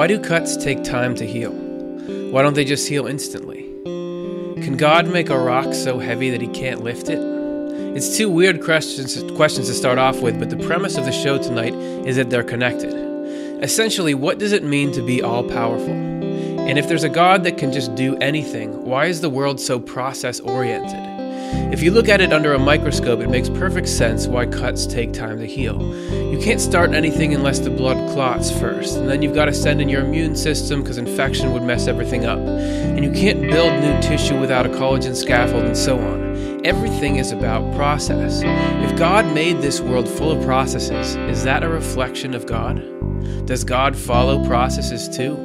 Why do cuts take time to heal? Why don't they just heal instantly? Can God make a rock so heavy that he can't lift it? It's two weird questions, questions to start off with, but the premise of the show tonight is that they're connected. Essentially, what does it mean to be all powerful? And if there's a God that can just do anything, why is the world so process oriented? If you look at it under a microscope, it makes perfect sense why cuts take time to heal. You can't start anything unless the blood clots first, and then you've got to send in your immune system because infection would mess everything up. And you can't build new tissue without a collagen scaffold and so on. Everything is about process. If God made this world full of processes, is that a reflection of God? Does God follow processes too?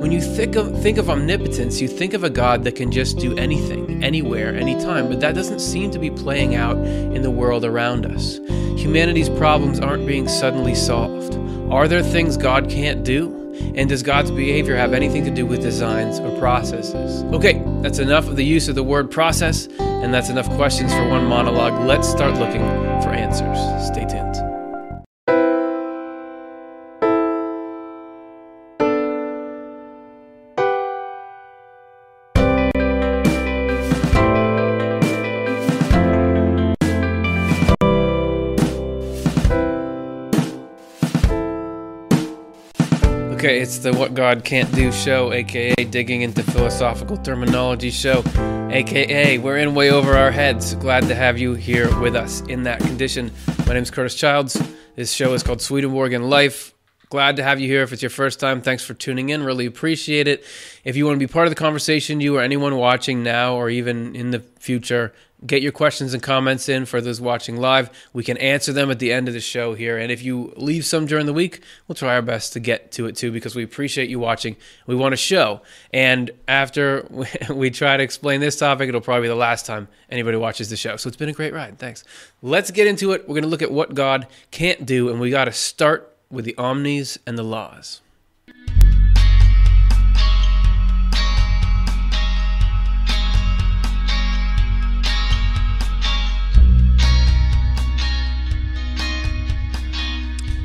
When you think of, think of omnipotence, you think of a God that can just do anything, anywhere, anytime, but that doesn't seem to be playing out in the world around us. Humanity's problems aren't being suddenly solved. Are there things God can't do? And does God's behavior have anything to do with designs or processes? Okay, that's enough of the use of the word process, and that's enough questions for one monologue. Let's start looking for answers. Stay tuned. It's the What God Can't Do show, aka Digging into Philosophical Terminology show, aka We're in Way Over Our Heads. Glad to have you here with us in that condition. My name is Curtis Childs. This show is called Swedenborg and Life. Glad to have you here. If it's your first time, thanks for tuning in. Really appreciate it. If you want to be part of the conversation, you or anyone watching now or even in the future, get your questions and comments in for those watching live. We can answer them at the end of the show here. And if you leave some during the week, we'll try our best to get to it too because we appreciate you watching. We want to show. And after we try to explain this topic, it'll probably be the last time anybody watches the show. So it's been a great ride. Thanks. Let's get into it. We're going to look at what God can't do, and we got to start with the omnis and the laws.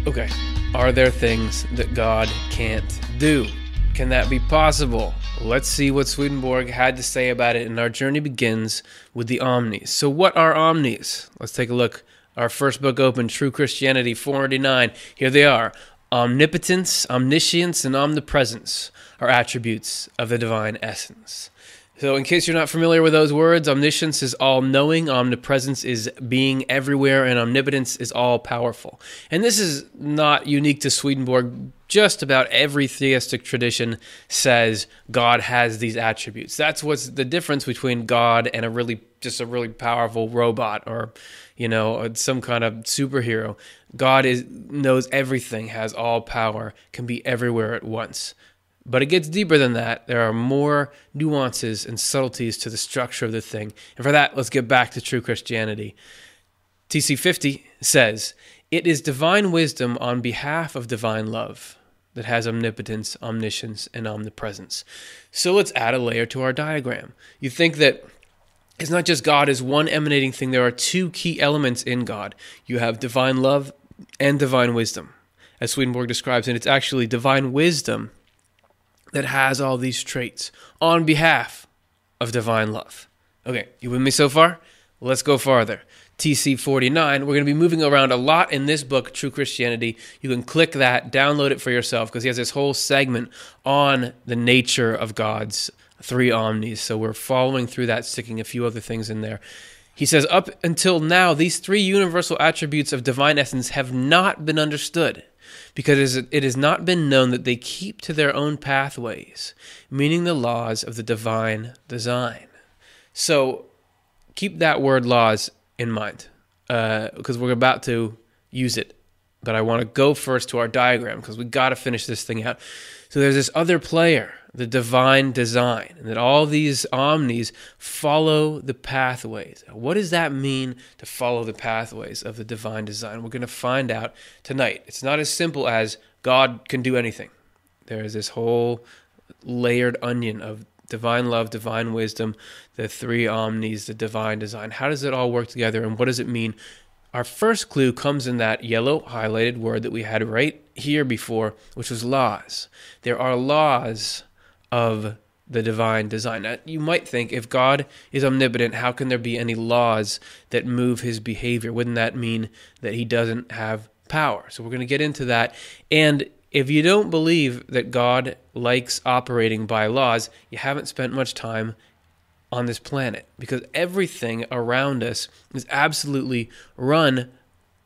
Okay, are there things that God can't do? Can that be possible? Let's see what Swedenborg had to say about it, and our journey begins with the omnis. So, what are omnis? Let's take a look. Our first book open, True Christianity 489. Here they are Omnipotence, omniscience, and omnipresence are attributes of the divine essence. So, in case you're not familiar with those words, omniscience is all knowing, omnipresence is being everywhere, and omnipotence is all powerful. And this is not unique to Swedenborg. Just about every theistic tradition says God has these attributes. That's what's the difference between God and a really just a really powerful robot or you know uh, some kind of superhero. God is knows everything, has all power, can be everywhere at once. But it gets deeper than that. There are more nuances and subtleties to the structure of the thing. And for that, let's get back to true Christianity. TC50 says, It is divine wisdom on behalf of divine love that has omnipotence, omniscience, and omnipresence. So let's add a layer to our diagram. You think that it's not just God as one emanating thing, there are two key elements in God. You have divine love and divine wisdom, as Swedenborg describes, and it's actually divine wisdom that has all these traits on behalf of divine love. Okay, you with me so far? Let's go farther. TC49. We're going to be moving around a lot in this book, True Christianity. You can click that, download it for yourself, because he has this whole segment on the nature of God's three omnis. So we're following through that, sticking a few other things in there. He says, Up until now, these three universal attributes of divine essence have not been understood because it has not been known that they keep to their own pathways, meaning the laws of the divine design. So keep that word laws in mind because uh, we're about to use it. But I want to go first to our diagram because we've got to finish this thing out. So there's this other player, the divine design, and that all these omnis follow the pathways. What does that mean to follow the pathways of the divine design? We're going to find out tonight. It's not as simple as God can do anything. There is this whole layered onion of divine love, divine wisdom, the three omnis, the divine design. How does it all work together, and what does it mean Our first clue comes in that yellow highlighted word that we had right here before, which was laws. There are laws of the divine design. Now, you might think if God is omnipotent, how can there be any laws that move his behavior? Wouldn't that mean that he doesn't have power? So we're going to get into that. And if you don't believe that God likes operating by laws, you haven't spent much time on this planet because everything around us is absolutely run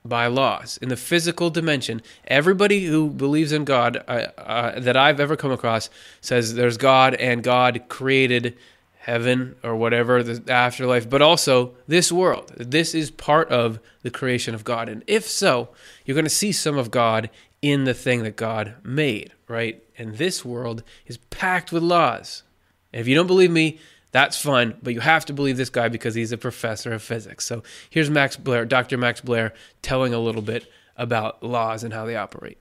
by laws. In the physical dimension, everybody who believes in God uh, uh, that I've ever come across says there's God and God created heaven or whatever, the afterlife, but also this world. This is part of the creation of God. And if so, you're going to see some of God in the thing that God made, right? And this world is packed with laws. And if you don't believe me, that's fun, but you have to believe this guy because he's a professor of physics. So here's Max Blair, Dr. Max Blair, telling a little bit about laws and how they operate.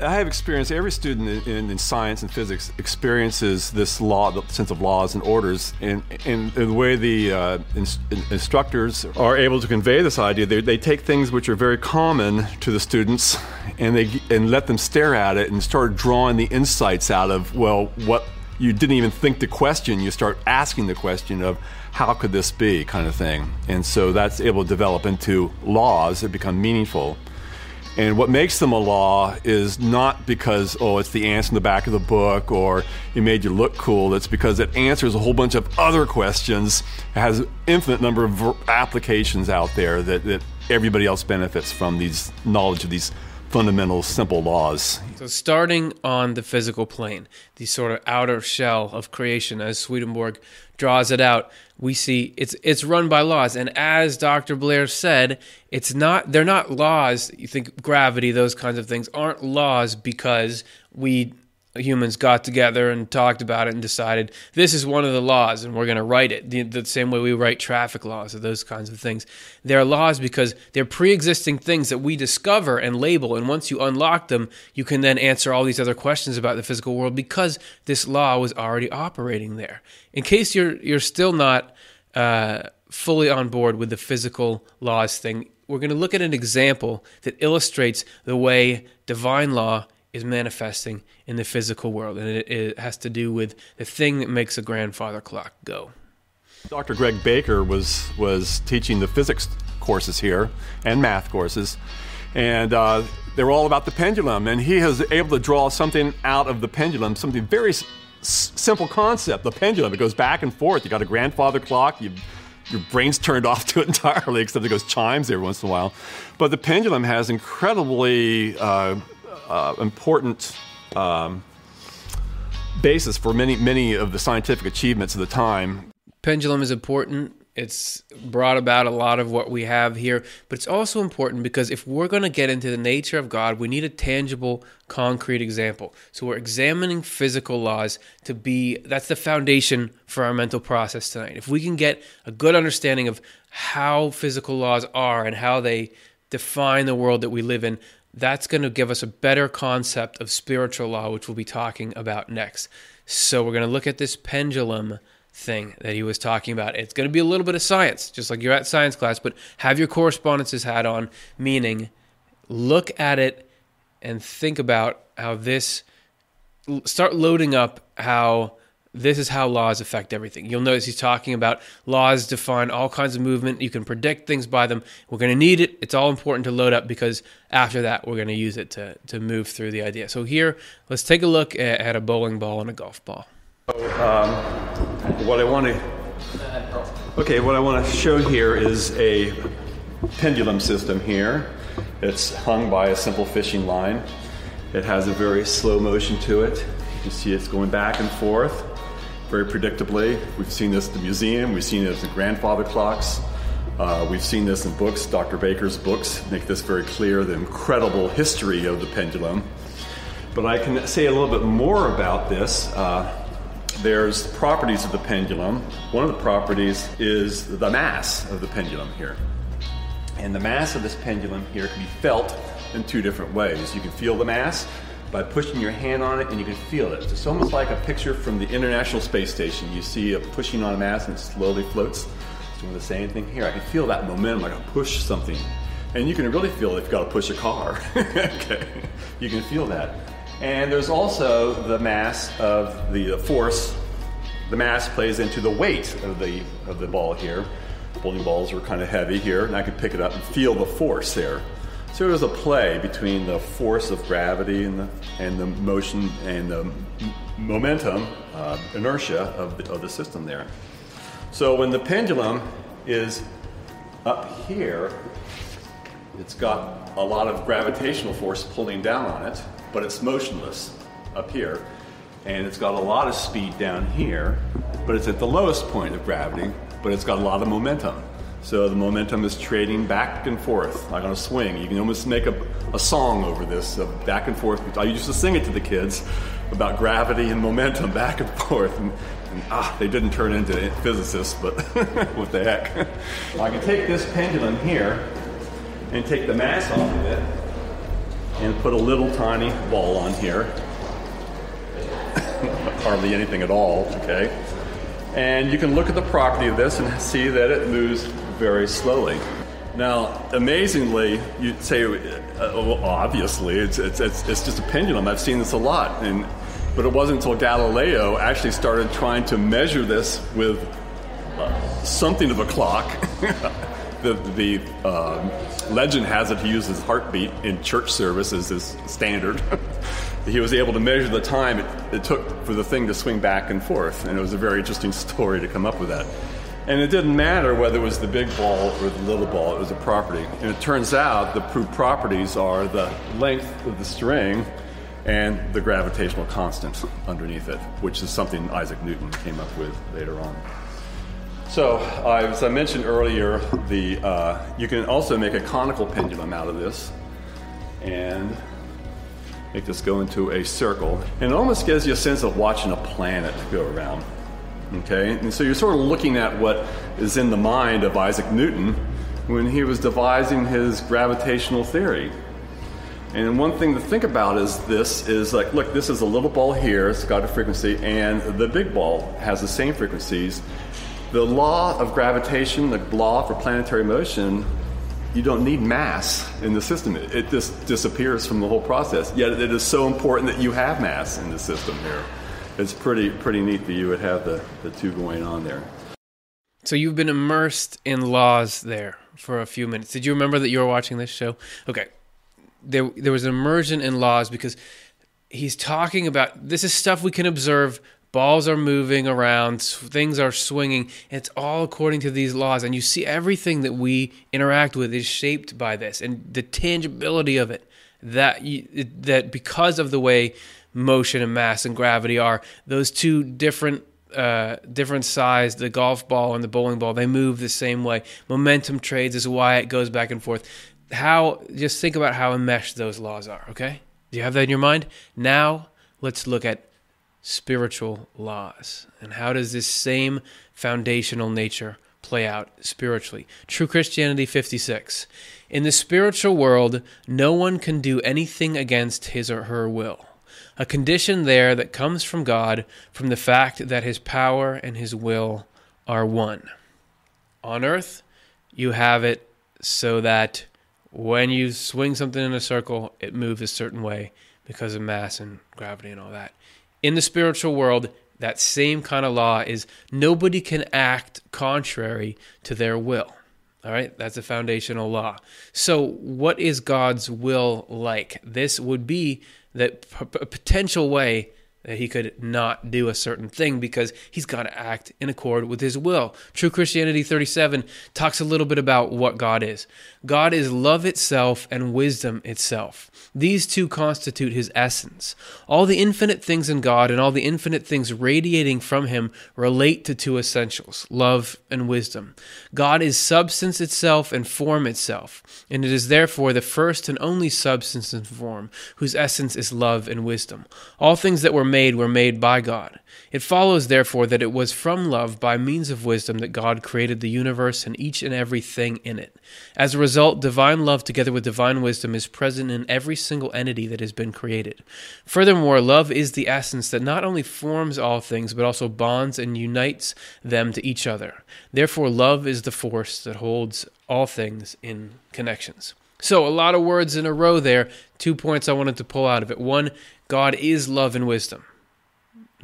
I have experience. Every student in, in, science and physics experiences this law, the sense of laws and orders, and, and the way the uh, in, instructors are able to convey this idea. They, they take things which are very common to the students, and they and let them stare at it and start drawing the insights out of well, what you didn't even think the question, you start asking the question of how could this be, kind of thing. And so that's able to develop into laws that become meaningful. And what makes them a law is not because, oh, it's the answer in the back of the book or it made you look cool. It's because it answers a whole bunch of other questions. It has infinite number of applications out there that, that everybody else benefits from these knowledge of these fundamental, simple laws. So, starting on the physical plane, the sort of outer shell of creation, as Swedenborg draws it out, we see it's it's run by laws. And as Dr. Blair said, it's not they're not laws. You think gravity, those kinds of things aren't laws because we humans got together and talked about it and decided this is one of the laws and we're going to write it the, the, same way we write traffic laws or those kinds of things. They're laws because they're pre-existing things that we discover and label and once you unlock them you can then answer all these other questions about the physical world because this law was already operating there. In case you're you're still not uh, fully on board with the physical laws thing we're going to look at an example that illustrates the way divine law is manifesting in the physical world, and it, it, has to do with the thing that makes a grandfather clock go. Dr. Greg Baker was was teaching the physics courses here and math courses, and uh, they were all about the pendulum, and he was able to draw something out of the pendulum, something very s- simple concept. The pendulum it goes back and forth. You got a grandfather clock. You your brain's turned off to it entirely, except it goes chimes every once in a while. But the pendulum has incredibly uh, uh, important um, basis for many many of the scientific achievements of the time. Pendulum is important. It's brought about a lot of what we have here, but it's also important because if we're going to get into the nature of God, we need a tangible, concrete example. So we're examining physical laws to be that's the foundation for our mental process tonight. If we can get a good understanding of how physical laws are and how they define the world that we live in, that's going to give us a better concept of spiritual law, which we'll be talking about next. So, we're going to look at this pendulum thing that he was talking about. It's going to be a little bit of science, just like you're at science class, but have your correspondences hat on, meaning look at it and think about how this, start loading up how this is how laws affect everything. You'll notice he's talking about laws define all kinds of movement. You can predict things by them. We're going to need it. It's all important to load up because after that, we're going to use it to, to move through the idea. So, here, let's take a look at, at a bowling ball and a golf ball. Um, what I want to. Okay, what I want to show here is a pendulum system here. It's hung by a simple fishing line. It has a very slow motion to it. You can see it's going back and forth very predictably. We've seen this at the museum, we've seen it at the grandfather clocks. Uh, we've seen this in books, Dr. Baker's books make this very clear the incredible history of the pendulum. But I can say a little bit more about this. Uh, there's properties of the pendulum. One of the properties is the mass of the pendulum here. And the mass of this pendulum here can be felt in two different ways. You can feel the mass by pushing your hand on it and you can feel it. It's almost like a picture from the International Space Station. You see a pushing on a mass and it slowly floats. It's doing the same thing here. I can feel that momentum, like I push something And you can really feel it if you've got to push a car. okay, you can feel that. And there's also the mass of the uh, force. The mass plays into the weight of the of the ball here. Bowling balls are kind of heavy here, and I could pick it up and feel the force there. So it was a play between the force of gravity and the and the motion and the momentum, uh, inertia of the, of the system there. So when the pendulum is up here, it's got a lot of gravitational force pulling down on it, but it's motionless up here. And it's got a lot of speed down here, but it's at the lowest point of gravity, but it's got a lot of momentum. So the momentum is trading back and forth, like on a swing. You can almost make a, a song over this, uh, back and forth. I used to sing it to the kids about gravity and momentum back and forth. And, and ah, they didn't turn into physicists, but what the heck. I can take this pendulum here and take the mass off of it and put a little tiny ball on here. Hardly anything at all, okay? And you can look at the property of this and see that it moves very slowly. Now, amazingly, you'd say, uh, well, obviously, it's, it's, it's, it's, just a pendulum. I've seen this a lot. And, but it wasn't until Galileo actually started trying to measure this with uh, something of a clock. the the um, legend has it he used his heartbeat in church service as his standard. he was able to measure the time it, it took for the thing to swing back and forth. And it was a very interesting story to come up with that. And it didn't matter whether it was the big ball or the little ball, it was a property. And it turns out the proof properties are the length of the string and the gravitational constant underneath it, which is something Isaac Newton came up with later on. So, uh, as I mentioned earlier, the, uh, you can also make a conical pendulum out of this and make this go into a circle. And it almost gives you a sense of watching a planet go around. Okay? And so you're sort of looking at what is in the mind of Isaac Newton when he was devising his gravitational theory. And one thing to think about is this is like, look, this is a little ball here, it's got a frequency, and the big ball has the same frequencies. The law of gravitation, the law for planetary motion, you don't need mass in the system. It, it just disappears from the whole process. Yet it is so important that you have mass in the system here it's pretty pretty neat that you would have the, the two going on there. So you've been immersed in laws there for a few minutes. Did you remember that you were watching this show? Okay. There there was an immersion in laws because he's talking about this is stuff we can observe balls are moving around things are swinging it's all according to these laws and you see everything that we interact with is shaped by this and the tangibility of it that you, that because of the way motion and mass and gravity are. Those two different uh, different size, the golf ball and the bowling ball, they move the same way. Momentum trades is why it goes back and forth. How just think about how enmeshed those laws are, okay? Do you have that in your mind? Now let's look at spiritual laws and how does this same foundational nature play out spiritually. True Christianity 56. In the spiritual world, no one can do anything against his or her will a condition there that comes from God from the fact that his power and his will are one. On earth, you have it so that when you swing something in a circle, it moves a certain way because of mass and gravity and all that. In the spiritual world, that same kind of law is nobody can act contrary to their will. All right, that's a foundational law. So, what is God's will like? This would be that p- a potential way that he could not do a certain thing because he's got to act in accord with his will. True Christianity 37 talks a little bit about what God is. God is love itself and wisdom itself. These two constitute his essence. All the infinite things in God and all the infinite things radiating from him relate to two essentials love and wisdom. God is substance itself and form itself, and it is therefore the first and only substance and form, whose essence is love and wisdom. All things that were made were made by God. It follows, therefore, that it was from love by means of wisdom that God created the universe and each and every thing in it. As a result, divine love together with divine wisdom is present in every single entity that has been created. Furthermore, love is the essence that not only forms all things, but also bonds and unites them to each other. Therefore, love is the force that holds all things in connections. So, a lot of words in a row there. Two points I wanted to pull out of it. One, God is love and wisdom.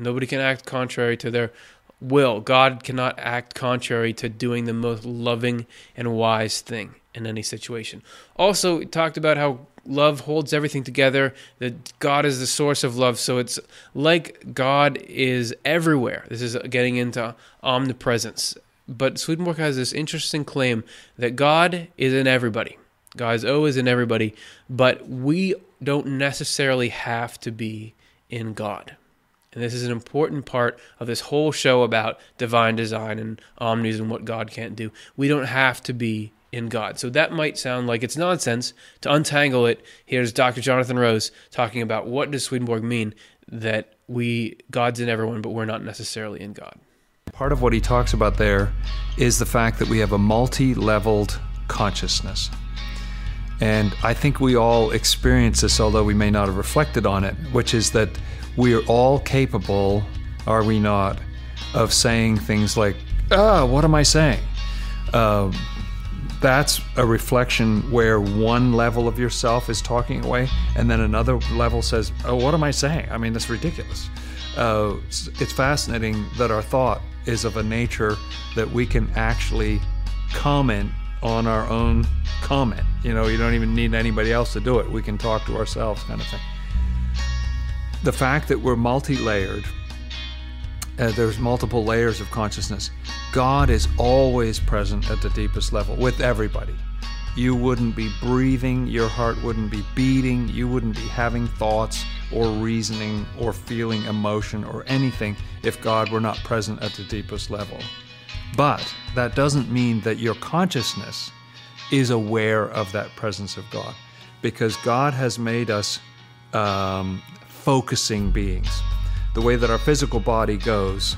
Nobody can act contrary to their will. God cannot act contrary to doing the most loving and wise thing in any situation. Also, talked about how love holds everything together, that God is the source of love. So it's like God is everywhere. This is getting into omnipresence. But Swedenborg has this interesting claim that God is in everybody. God's always in everybody, but we don't necessarily have to be in God. And this is an important part of this whole show about divine design and omnis and what God can't do. We don't have to be in God. So that might sound like it's nonsense. To untangle it, here's Dr. Jonathan Rose talking about what does Swedenborg mean that we God's in everyone, but we're not necessarily in God. Part of what he talks about there is the fact that we have a multi-leveled consciousness. And I think we all experience this, although we may not have reflected on it, which is that we are all capable, are we not, of saying things like, ah, what am I saying? Uh, that's a reflection where one level of yourself is talking away, and then another level says, "Oh, what am I saying? I mean, that's ridiculous." Uh, it's fascinating that our thought is of a nature that we can actually comment on our own comment. You know, you don't even need anybody else to do it. We can talk to ourselves, kind of thing. The fact that we're multi-layered uh, there's multiple layers of consciousness. God is always present at the deepest level with everybody. You wouldn't be breathing, your heart wouldn't be beating, you wouldn't be having thoughts or reasoning or feeling emotion or anything if God were not present at the deepest level. But that doesn't mean that your consciousness is aware of that presence of God because God has made us um, focusing beings the way that our physical body goes,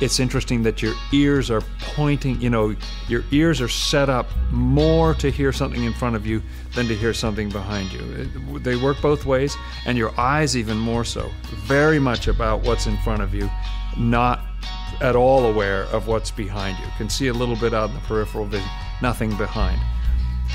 it's interesting that your ears are pointing, you know, your ears are set up more to hear something in front of you than to hear something behind you. They work both ways, and your eyes even more so. Very much about what's in front of you, not at all aware of what's behind you. Can see a little bit out in the peripheral vision, nothing behind.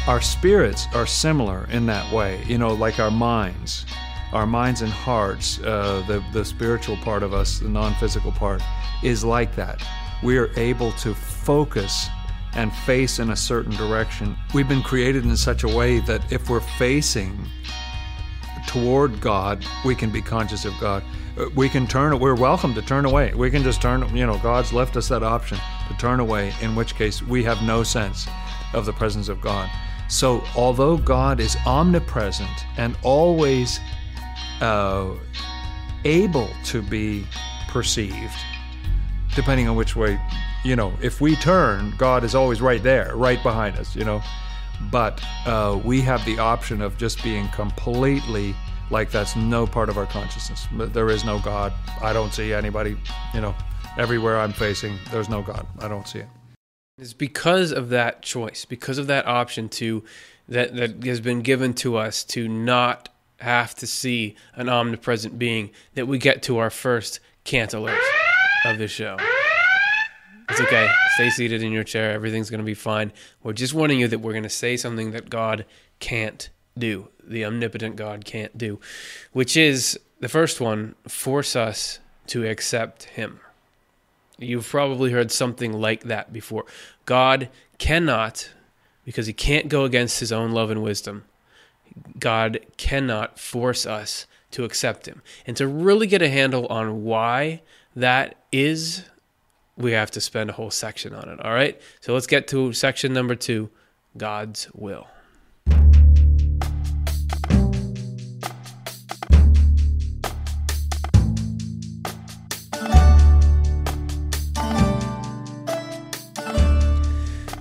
Our spirits are similar in that way, you know, like our minds our minds and hearts, uh, the, the spiritual part of us, the non physical part, is like that. We are able to focus and face in a certain direction. We've been created in such a way that if we're facing toward God, we can be conscious of God. Uh, we can turn, we're welcome to turn away. We can just turn, you know, God's left us that option to turn away, in which case we have no sense of the presence of God. So, although God is omnipresent and always uh, able to be perceived, depending on which way, you know, if we turn, God is always right there, right behind us, you know. But uh, we have the option of just being completely like that's no part of our consciousness. There is no God. I don't see anybody, you know, everywhere I'm facing, there's no God. I don't see it. It's because of that choice, because of that option to that that has been given to us to not have to see an omnipresent being that we get to our first cant alert of the show. It's okay. Stay seated in your chair. Everything's going to be fine. We're just warning you that we're going to say something that God can't do, the omnipotent God can't do, which is the first one force us to accept Him. You've probably heard something like that before. God cannot, because He can't go against His own love and wisdom, God cannot force us to accept Him. And to really get a handle on why that is, we have to spend a whole section on it. All right? So let's get to section number two God's will.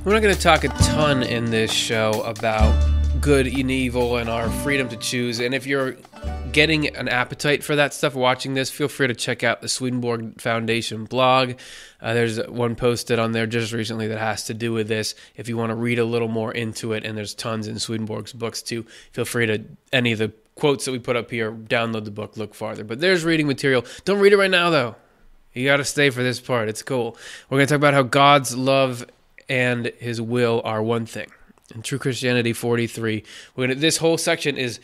We're not going to talk a ton in this show about good and evil and our freedom to choose. And if you're getting an appetite for that stuff watching this, feel free to check out the Swedenborg Foundation blog. Uh, there's one posted on there just recently that has to do with this. If you want to read a little more into it, and there's tons in Swedenborg's books too, feel free to any of the quotes that we put up here, download the book, look farther. But there's reading material. Don't read it right now though. You got to stay for this part. It's cool. We're going to talk about how God's love and his will are one thing In True Christianity 43, we're gonna, this whole section is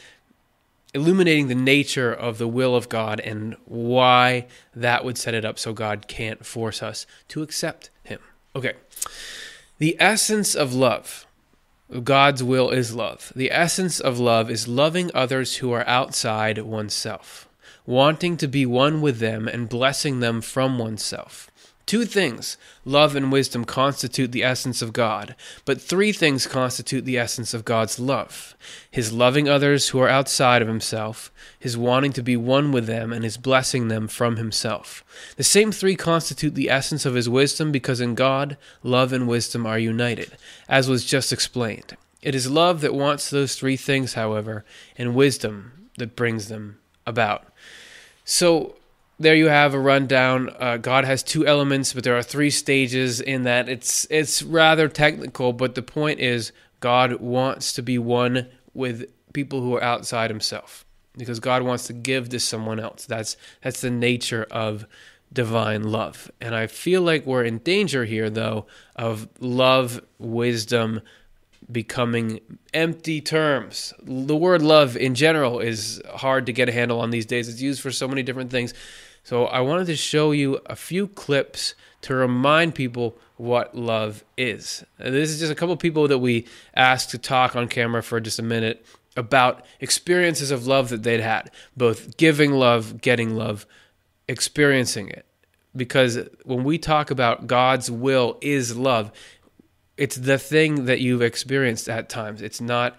illuminating the nature of the will of God and why that would set it up so God can't force us to accept Him. Okay. The essence of love. God's will is love. The essence of love is loving others who are outside oneself, wanting to be one with them and blessing them from oneself. Two things, love and wisdom, constitute the essence of God, but three things constitute the essence of God's love His loving others who are outside of Himself, His wanting to be one with them, and His blessing them from Himself. The same three constitute the essence of His wisdom because in God, love and wisdom are united, as was just explained. It is love that wants those three things, however, and wisdom that brings them about. So, there you have a rundown. Uh, God has two elements, but there are three stages in that. It's it's rather technical, but the point is God wants to be one with people who are outside Himself, because God wants to give to someone else. That's that's the nature of divine love, and I feel like we're in danger here, though, of love, wisdom becoming empty terms. The word love in general is hard to get a handle on these days. It's used for so many different things. So I wanted to show you a few clips to remind people what love is. And this is just a couple of people that we asked to talk on camera for just a minute about experiences of love that they'd had, both giving love, getting love, experiencing it. Because when we talk about God's will is love, it's the thing that you've experienced at times. It's not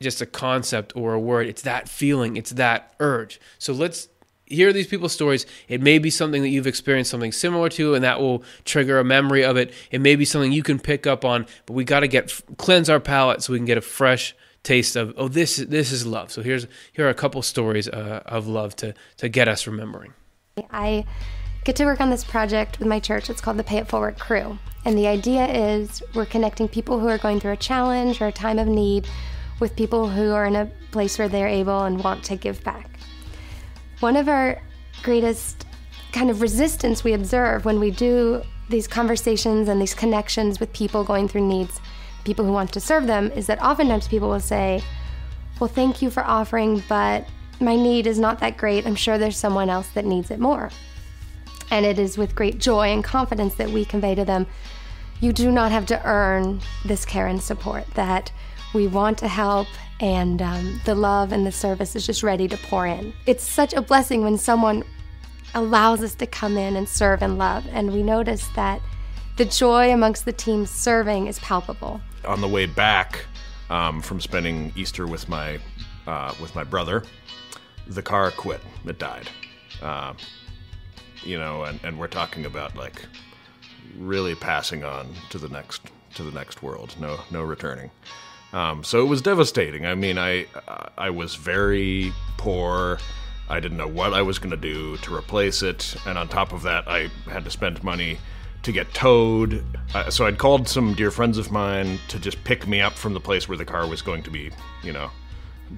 just a concept or a word, it's that feeling, it's that urge. So let's hear these people's stories. It may be something that you've experienced something similar to, and that will trigger a memory of it. It may be something you can pick up on, but we got to get cleanse our palate so we can get a fresh taste of oh this this is love. So here's here are a couple stories uh, of love to to get us remembering. I get to work on this project with my church. It's called the Pay It Forward Crew, and the idea is we're connecting people who are going through a challenge or a time of need with people who are in a place where they're able and want to give back. One of our greatest kind of resistance we observe when we do these conversations and these connections with people going through needs, people who want to serve them, is that oftentimes people will say, Well, thank you for offering, but my need is not that great. I'm sure there's someone else that needs it more. And it is with great joy and confidence that we convey to them, You do not have to earn this care and support, that we want to help and um, the love and the service is just ready to pour in. It's such a blessing when someone allows us to come in and serve and love, and we notice that the joy amongst the team serving is palpable. On the way back um, from spending Easter with my uh, with my brother, the car quit. It died. Uh, you know, and, and we're talking about like really passing on to the next to the next world. No no returning. Um, so it was devastating. I mean, I I was very poor. I didn't know what I was going to do to replace it, and on top of that, I had to spend money to get towed. Uh, so I'd called some dear friends of mine to just pick me up from the place where the car was going to be, you know,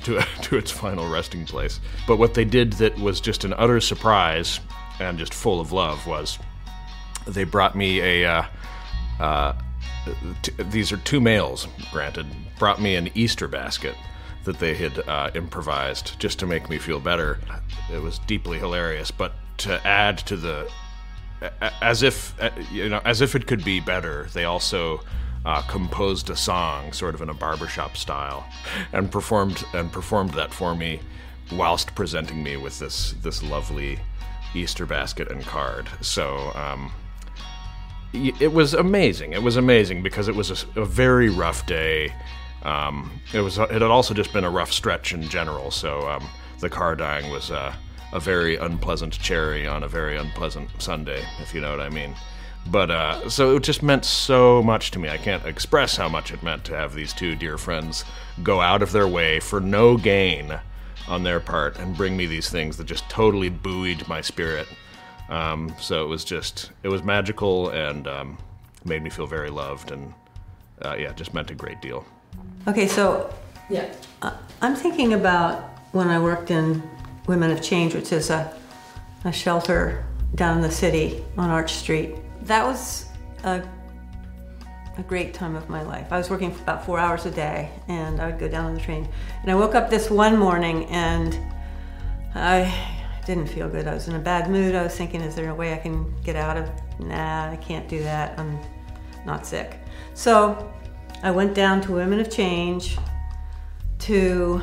to to its final resting place. But what they did that was just an utter surprise and just full of love was they brought me a. Uh, uh, t- these are two males, granted, brought me an Easter basket that they had uh, improvised just to make me feel better. It was deeply hilarious, but to add to the as if you know as if it could be better, they also uh, composed a song, sort of in a barbershop style, and performed and performed that for me, whilst presenting me with this this lovely Easter basket and card. So. Um, it was amazing. It was amazing because it was a, a very rough day. Um, it was it had also just been a rough stretch in general, so um, the car dying was uh, a very unpleasant cherry on a very unpleasant Sunday, if you know what I mean. But uh, so it just meant so much to me. I can't express how much it meant to have these two dear friends go out of their way for no gain on their part and bring me these things that just totally buoyed my spirit. Um, so it was just it was magical and um, made me feel very loved and uh, yeah, just meant a great deal. Okay, so yeah, uh, I'm thinking about when I worked in Women of Change, which is a, a shelter down in the city on Arch Street. That was a a great time of my life. I was working for about four hours a day, and I would go down on the train. And I woke up this one morning, and I didn't feel good. I was in a bad mood. I was thinking, is there a way I can get out of? Nah, I can't do that. I'm not sick. So I went down to Women of Change to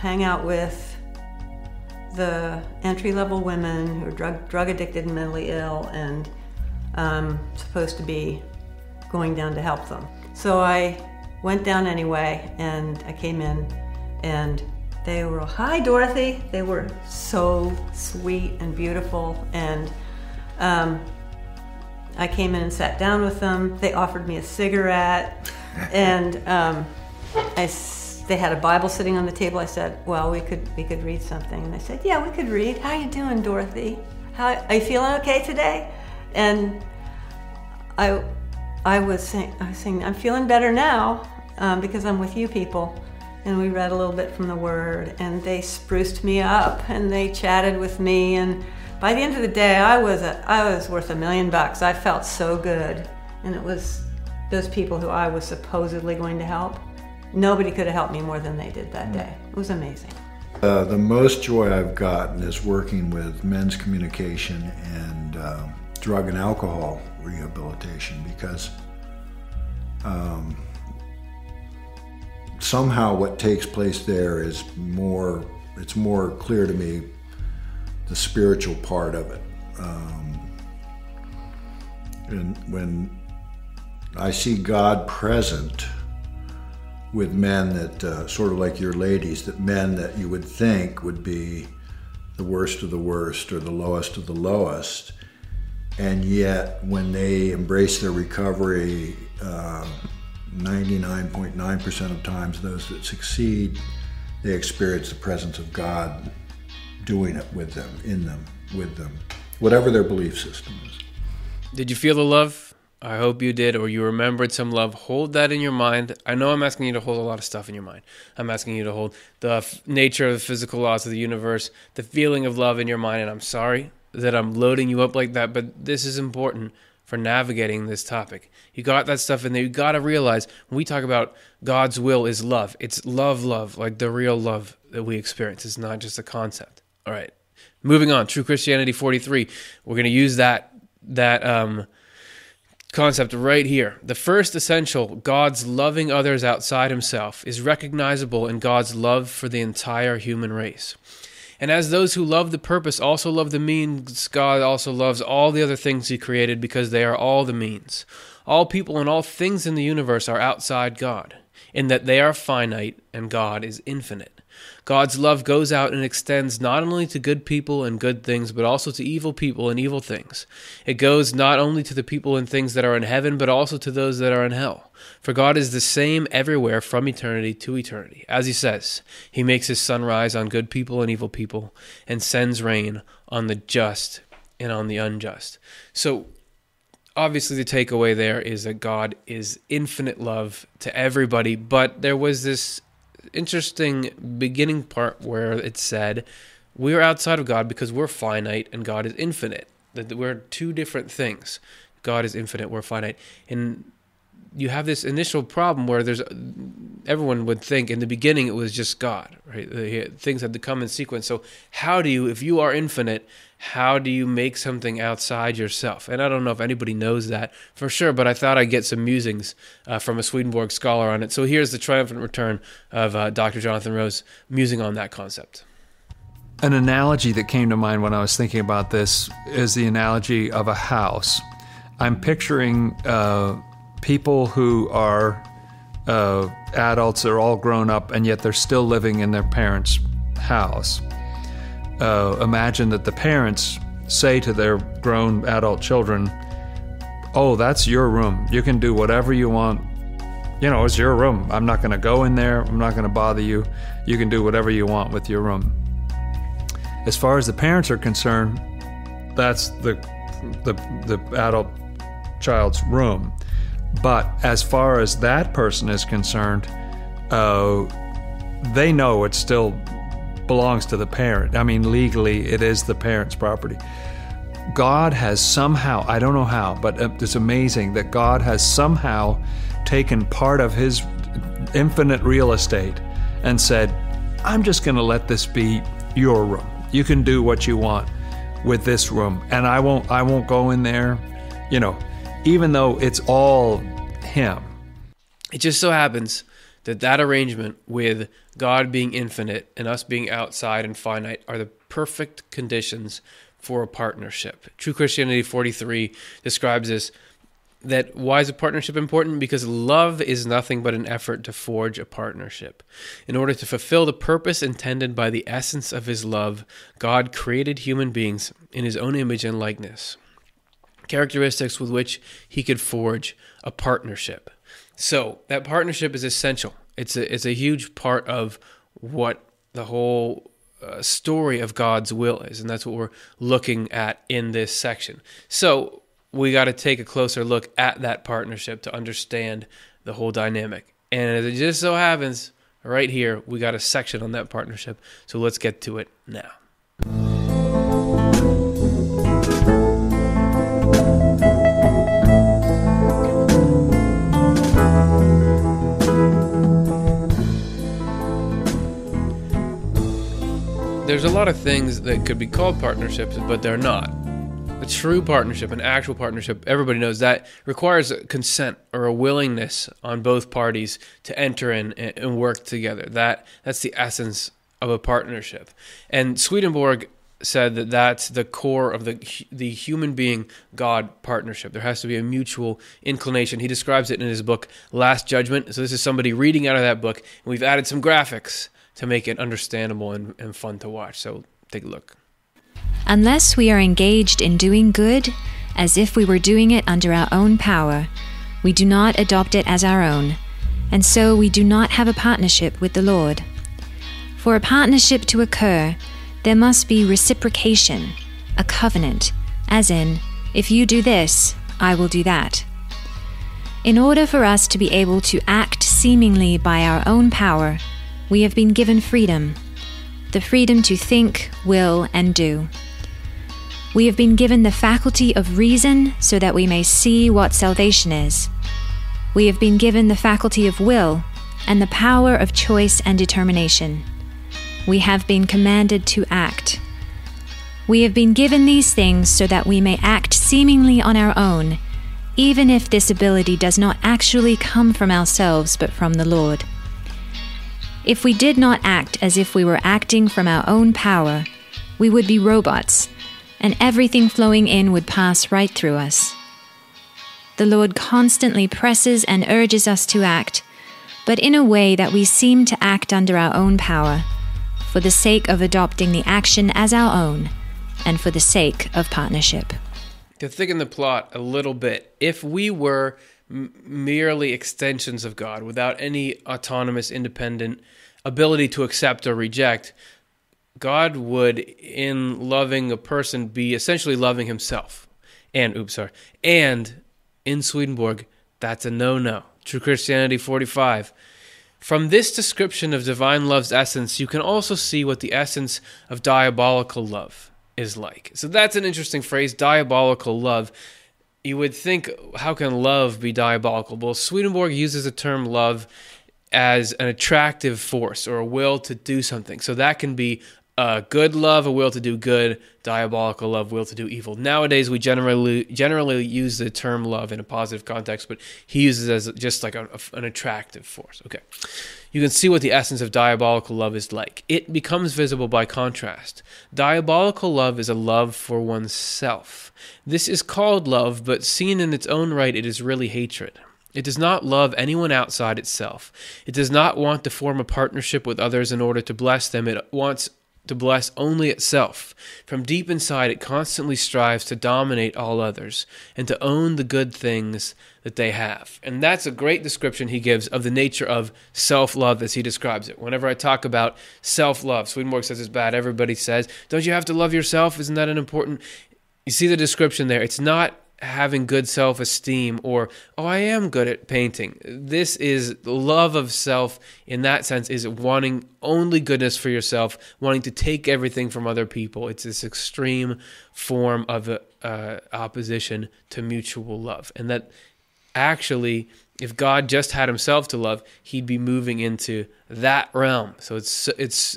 hang out with the entry level women who are drug, drug addicted and mentally ill and um, supposed to be going down to help them. So I went down anyway and I came in and they were, hi Dorothy. They were so sweet and beautiful. And um, I came in and sat down with them. They offered me a cigarette and um, I they had a Bible sitting on the table. I said, "Well, we could we could read something." And they said, "Yeah, we could read. How you doing, Dorothy? How are you feeling okay today?" And I I was saying I was saying I'm feeling better now um, because I'm with you people. And we read a little bit from the Word, and they spruced me up, and they chatted with me, and by the end of the day, I was a, I was worth a million bucks. I felt so good, and it was those people who I was supposedly going to help nobody could have helped me more than they did that day. It was amazing. Uh, the most joy I've gotten is working with men's communication and uh, drug and alcohol rehabilitation because um, somehow what takes place there is more, it's more clear to me the spiritual part of it. Um, and when I see God present, with men that uh, sort of like your ladies, that men that you would think would be the worst of the worst or the lowest of the lowest, and yet when they embrace their recovery, 99.9% uh, of times those that succeed, they experience the presence of God doing it with them, in them, with them, whatever their belief system is. Did you feel the love I hope you did, or you remembered some love. Hold that in your mind. I know I'm asking you to hold a lot of stuff in your mind. I'm asking you to hold the f- nature of the physical laws of the universe, the feeling of love in your mind. And I'm sorry that I'm loading you up like that, but this is important for navigating this topic. You got that stuff in there. You got to realize when we talk about God's will is love, it's love, love, like the real love that we experience. It's not just a concept. All right. Moving on, True Christianity 43. We're going to use that, that, um, concept right here. The first essential, God's loving others outside himself, is recognizable in God's love for the entire human race. And as those who love the purpose also love the means, God also loves all the other things he created because they are all the means. All people and all things in the universe are outside God, in that they are finite and God is infinite. God's love goes out and extends not only to good people and good things, but also to evil people and evil things. It goes not only to the people and things that are in heaven, but also to those that are in hell. For God is the same everywhere from eternity to eternity. As he says, he makes his sun rise on good people and evil people, and sends rain on the just and on the unjust. So, obviously, the takeaway there is that God is infinite love to everybody, but there was this interesting beginning part where it said, We are outside of God because we're finite and God is infinite. That we're two different things. God is infinite, we're finite. And you have this initial problem where there's everyone would think in the beginning it was just God, right? Things had to come in sequence. So how do you, if you are infinite, how do you make something outside yourself? And I don't know if anybody knows that for sure, but I thought I'd get some musings uh, from a Swedenborg scholar on it. So here's the triumphant return of uh, Dr. Jonathan Rose musing on that concept. An analogy that came to mind when I was thinking about this is the analogy of a house. I'm picturing uh, people who are uh, adults, they're all grown up, and yet they're still living in their parents' house uh, imagine that the parents say to their grown adult children, Oh, that's your room. You can do whatever you want. You know, it's your room. I'm not going to go in there. I'm not going to bother you. You can do whatever you want with your room. As far as the parents are concerned, that's the the, the adult child's room. But as far as that person is concerned, uh, they know it still belongs to the parent. I mean, legally, it is the parent's property. God has somehow, I don't know how, but it's amazing that God has somehow taken part of his infinite real estate and said, I'm just going to let this be your room. You can do what you want with this room and I won't I won't go in there, you know, even though it's all him. It just so happens that that arrangement with God being infinite and us being outside and finite are the perfect conditions for a partnership. True Christianity 43 describes this that why is a partnership important? Because love is nothing but an effort to forge a partnership. In order to fulfill the purpose intended by the essence of his love, God created human beings in his own image and likeness, characteristics with which he could forge a partnership. So, that partnership is essential. It's a, it's a huge part of what the whole uh, story of God's will is, and that's what we're looking at in this section. So we got to take a closer look at that partnership to understand the whole dynamic. And as it just so happens, right here, we got a section on that partnership. So let's get to it now. There's a lot of things that could be called partnerships, but they're not. A true partnership, an actual partnership, everybody knows that requires consent or a willingness on both parties to enter in and work together. That that's the essence of a partnership. And Swedenborg said that that's the core of the the human being God partnership. There has to be a mutual inclination. He describes it in his book Last Judgment. So this is somebody reading out of that book, and we've added some graphics to make it understandable and, and fun to watch. So take a look. Unless we are engaged in doing good, as if we were doing it under our own power, we do not adopt it as our own, and so we do not have a partnership with the Lord. For a partnership to occur, there must be reciprocation, a covenant, as in, if you do this, I will do that. In order for us to be able to act seemingly by our own power, we have been given freedom the freedom to think, will, and do. We have been given the faculty of reason so that we may see what salvation is. We have been given the faculty of will and the power of choice and determination. We have been commanded to act. We have been given these things so that we may act seemingly on our own, even if this ability does not actually come from ourselves but from the Lord. If we did not act as if we were acting from our own power, we would be robots, and everything flowing in would pass right through us. The Lord constantly presses and urges us to act, but in a way that we seem to act under our own power, for the sake of adopting the action as our own, and for the sake of partnership. To thicken the plot a little bit, if we were merely extensions of God without any autonomous, independent ability to accept or reject, God would, in loving a person, be essentially loving himself. And, oops, sorry. And in Swedenborg, that's a no no. True Christianity 45. From this description of divine love's essence, you can also see what the essence of diabolical love is like. So that's an interesting phrase, diabolical love you would think, how can love be diabolical? Well, Swedenborg uses the term love as an attractive force or a will to do something. So that can be a good love, a will to do good, diabolical love, will to do evil. Nowadays, we generally generally use the term love in a positive context, but he uses it as just like a, a, an attractive force. Okay, you can see what the essence of diabolical love is like. It becomes visible by contrast. Diabolical love is a love for oneself. This is called love, but seen in its own right, it is really hatred. It does not love anyone outside itself. It does not want to form a partnership with others in order to bless them. It wants to bless only itself. From deep inside, it constantly strives to dominate all others and to own the good things that they have. And that's a great description he gives of the nature of self love as he describes it. Whenever I talk about self love, Swedenborg says it's bad. Everybody says, don't you have to love yourself? Isn't that an important? You see the description there. It's not having good self esteem or, oh, I am good at painting. This is love of self in that sense, is wanting only goodness for yourself, wanting to take everything from other people. It's this extreme form of uh, opposition to mutual love. And that actually If God just had himself to love, he'd be moving into that realm. So it's it's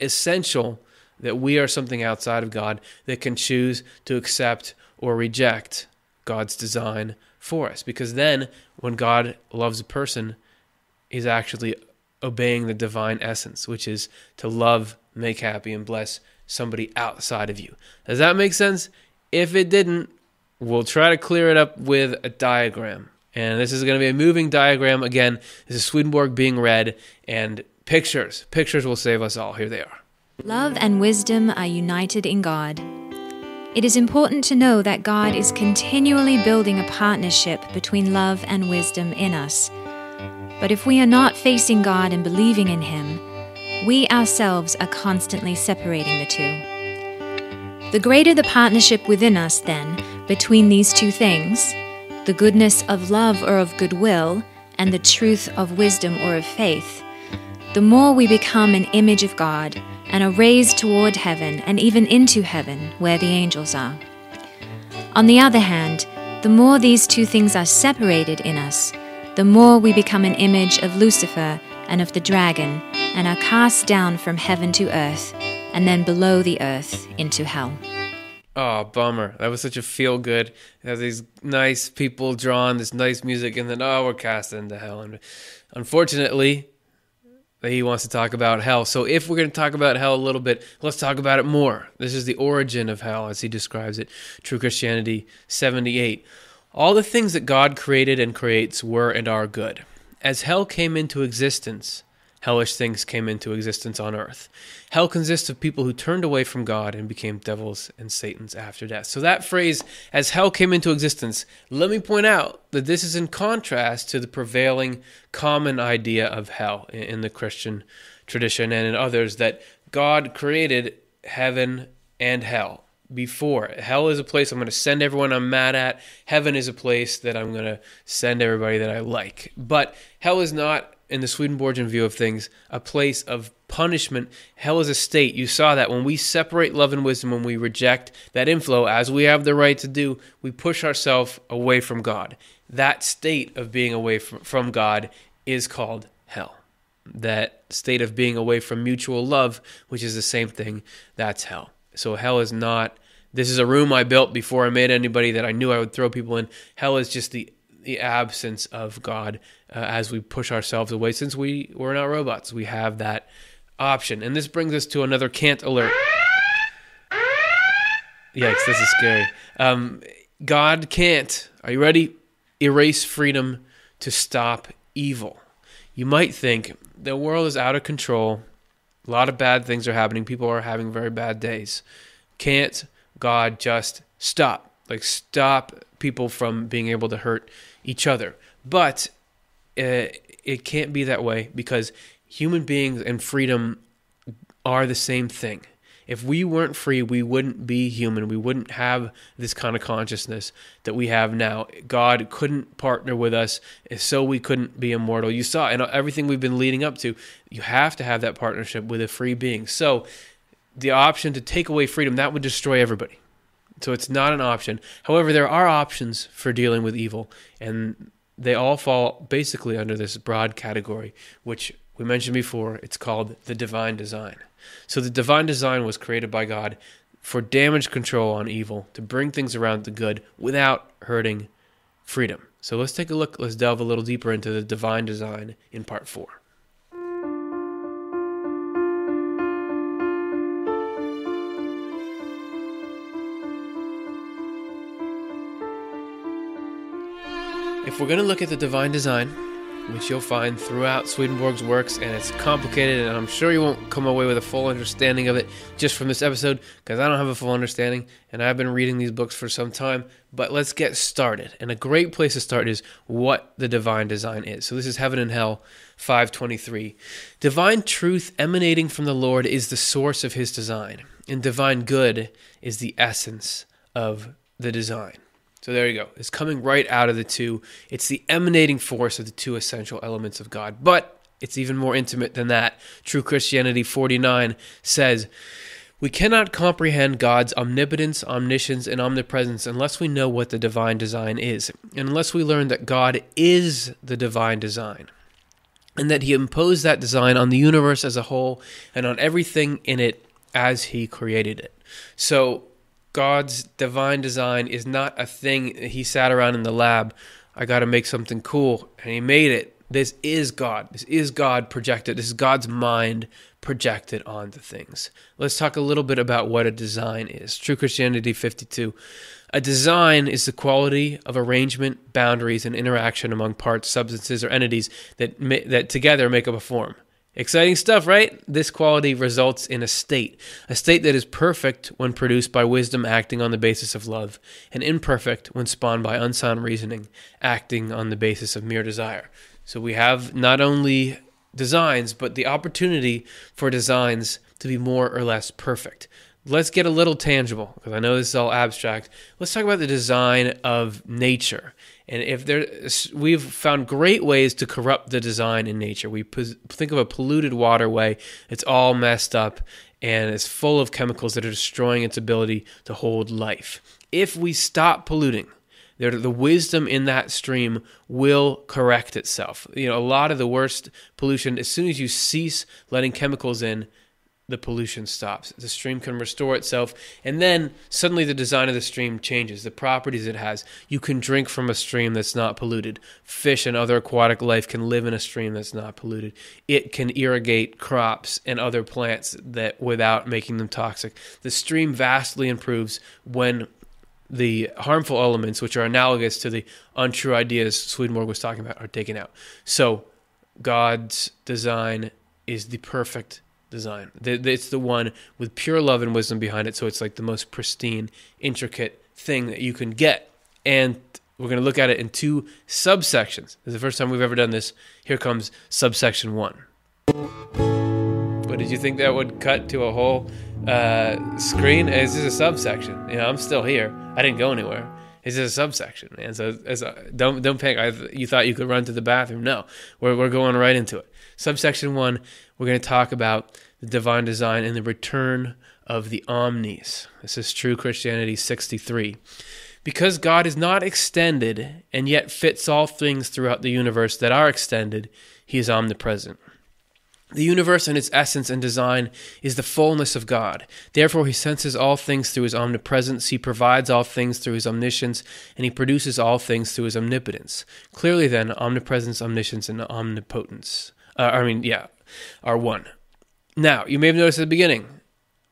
essential that we are something outside of God that can choose to accept or reject God's design for us. Because then when God loves a person, he's actually obeying the divine essence, which is to love, make happy, and bless somebody outside of you. Does that make sense? If it didn't, we'll try to clear it up with a diagram. And this is going to be a moving diagram. Again, this is Swedenborg being read, and pictures. Pictures will save us all. Here they are. Love and wisdom are united in God. It is important to know that God is continually building a partnership between love and wisdom in us. But if we are not facing God and believing in Him, we ourselves are constantly separating the two. The greater the partnership within us, then, between these two things, the goodness of love or of goodwill, and the truth of wisdom or of faith, the more we become an image of God and are raised toward heaven and even into heaven where the angels are. On the other hand, the more these two things are separated in us, the more we become an image of Lucifer and of the dragon and are cast down from heaven to earth and then below the earth into hell. Oh, bummer. That was such a feel good. It has these nice people drawn, this nice music, and then, oh, we're cast into hell. And unfortunately, he wants to talk about hell. So if we're going to talk about hell a little bit, let's talk about it more. This is the origin of hell, as he describes it. True Christianity 78. All the things that God created and creates were and are good. As hell came into existence, hellish things came into existence on earth. Hell consists of people who turned away from God and became devils and Satans after death. So, that phrase, as hell came into existence, let me point out that this is in contrast to the prevailing common idea of hell in the Christian tradition and in others that God created heaven and hell before. Hell is a place I'm going to send everyone I'm mad at. Heaven is a place that I'm going to send everybody that I like. But hell is not in the Swedenborgian view of things, a place of punishment. Hell is a state. You saw that when we separate love and wisdom, when we reject that inflow, as we have the right to do, we push ourselves away from God. That state of being away from, God is called hell. That state of being away from mutual love, which is the same thing, that's hell. So hell is not. This is a room I built before I made anybody that I knew I would throw people in. Hell is just the the absence of God uh, as we push ourselves away. Since we we're not robots, we have that option. And this brings us to another can't alert. Yikes! This is scary. Um, God can't. Are you ready? Erase freedom to stop evil. You might think the world is out of control. A lot of bad things are happening. People are having very bad days. Can't God just stop? Like, stop people from being able to hurt each other. But uh, it can't be that way because human beings and freedom are the same thing. If we weren't free, we wouldn't be human. We wouldn't have this kind of consciousness that we have now. God couldn't partner with us, so we couldn't be immortal. You saw, and everything we've been leading up to, you have to have that partnership with a free being. So, the option to take away freedom, that would destroy everybody. So it's not an option. However, there are options for dealing with evil, and they all fall basically under this broad category, which we mentioned before. It's called the divine design. So the divine design was created by God for damage control on evil, to bring things around to good without hurting freedom. So let's take a look, let's delve a little deeper into the divine design in part four. If we're going to look at the divine design, which you'll find throughout Swedenborg's works, and it's complicated, and I'm sure you won't come away with a full understanding of it just from this episode, because I don't have a full understanding, and I've been reading these books for some time. But let's get started. And a great place to start is what the divine design is. So this is Heaven and Hell 523. Divine truth emanating from the Lord is the source of his design, and divine good is the essence of the design. So there you go. It's coming right out of the two. It's the emanating force of the two essential elements of God. But it's even more intimate than that. True Christianity 49 says, We cannot comprehend God's omnipotence, omniscience, and omnipresence unless we know what the divine design is, and unless we learn that God is the divine design, and that He imposed that design on the universe as a whole and on everything in it as He created it. So, God's divine design is not a thing He sat around in the lab. I got to make something cool, and He made it. This is God. This is God projected. This is God's mind projected onto things. Let's talk a little bit about what a design is. True Christianity 52. A design is the quality of arrangement, boundaries, and interaction among parts, substances, or entities that, that together make up a form. Exciting stuff, right? This quality results in a state, a state that is perfect when produced by wisdom acting on the basis of love, and imperfect when spawned by unsound reasoning acting on the basis of mere desire. So we have not only designs, but the opportunity for designs to be more or less perfect. Let's get a little tangible because I know this is all abstract. Let's talk about the design of nature. And if there, we've found great ways to corrupt the design in nature. We think of a polluted waterway; it's all messed up and it's full of chemicals that are destroying its ability to hold life. If we stop polluting, the wisdom in that stream will correct itself. You know, a lot of the worst pollution, as soon as you cease letting chemicals in, the pollution stops. The stream can restore itself, and then suddenly the design of the stream changes, the properties it has. You can drink from a stream that's not polluted. Fish and other aquatic life can live in a stream that's not polluted. It can irrigate crops and other plants that without making them toxic. The stream vastly improves when the harmful elements, which are analogous to the untrue ideas Swedenborg was talking about, are taken out. So God's design is the perfect design. It's the one with pure love and wisdom behind it. So it's like the most pristine, intricate thing that you can get. And we're going to look at it in two subsections. This is the first time we've ever done this. Here comes subsection one. But did you think that would cut to a whole uh, screen? Is this a subsection? You know, I'm still here. I didn't go anywhere. It's just a subsection, and so as a, don't don't panic. I, you thought you could run to the bathroom? No, we're we're going right into it. Subsection one, we're going to talk about the divine design and the return of the omnis. This is true Christianity 63. Because God is not extended and yet fits all things throughout the universe that are extended, he is omnipresent. The universe in its essence and design is the fullness of God. Therefore, he senses all things through his omnipresence, he provides all things through his omniscience, and he produces all things through his omnipotence. Clearly, then, omnipresence, omniscience, and omnipotence, uh, I mean, yeah, are one. Now, you may have noticed at the beginning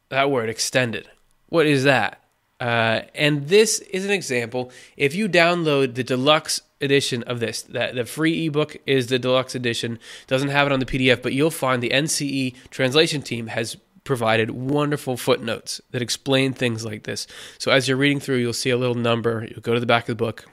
that word extended. What is that? Uh, and this is an example. If you download the deluxe edition of this, that the free ebook is the deluxe edition, doesn't have it on the PDF, but you'll find the NCE translation team has provided wonderful footnotes that explain things like this. So as you're reading through, you'll see a little number. You'll go to the back of the book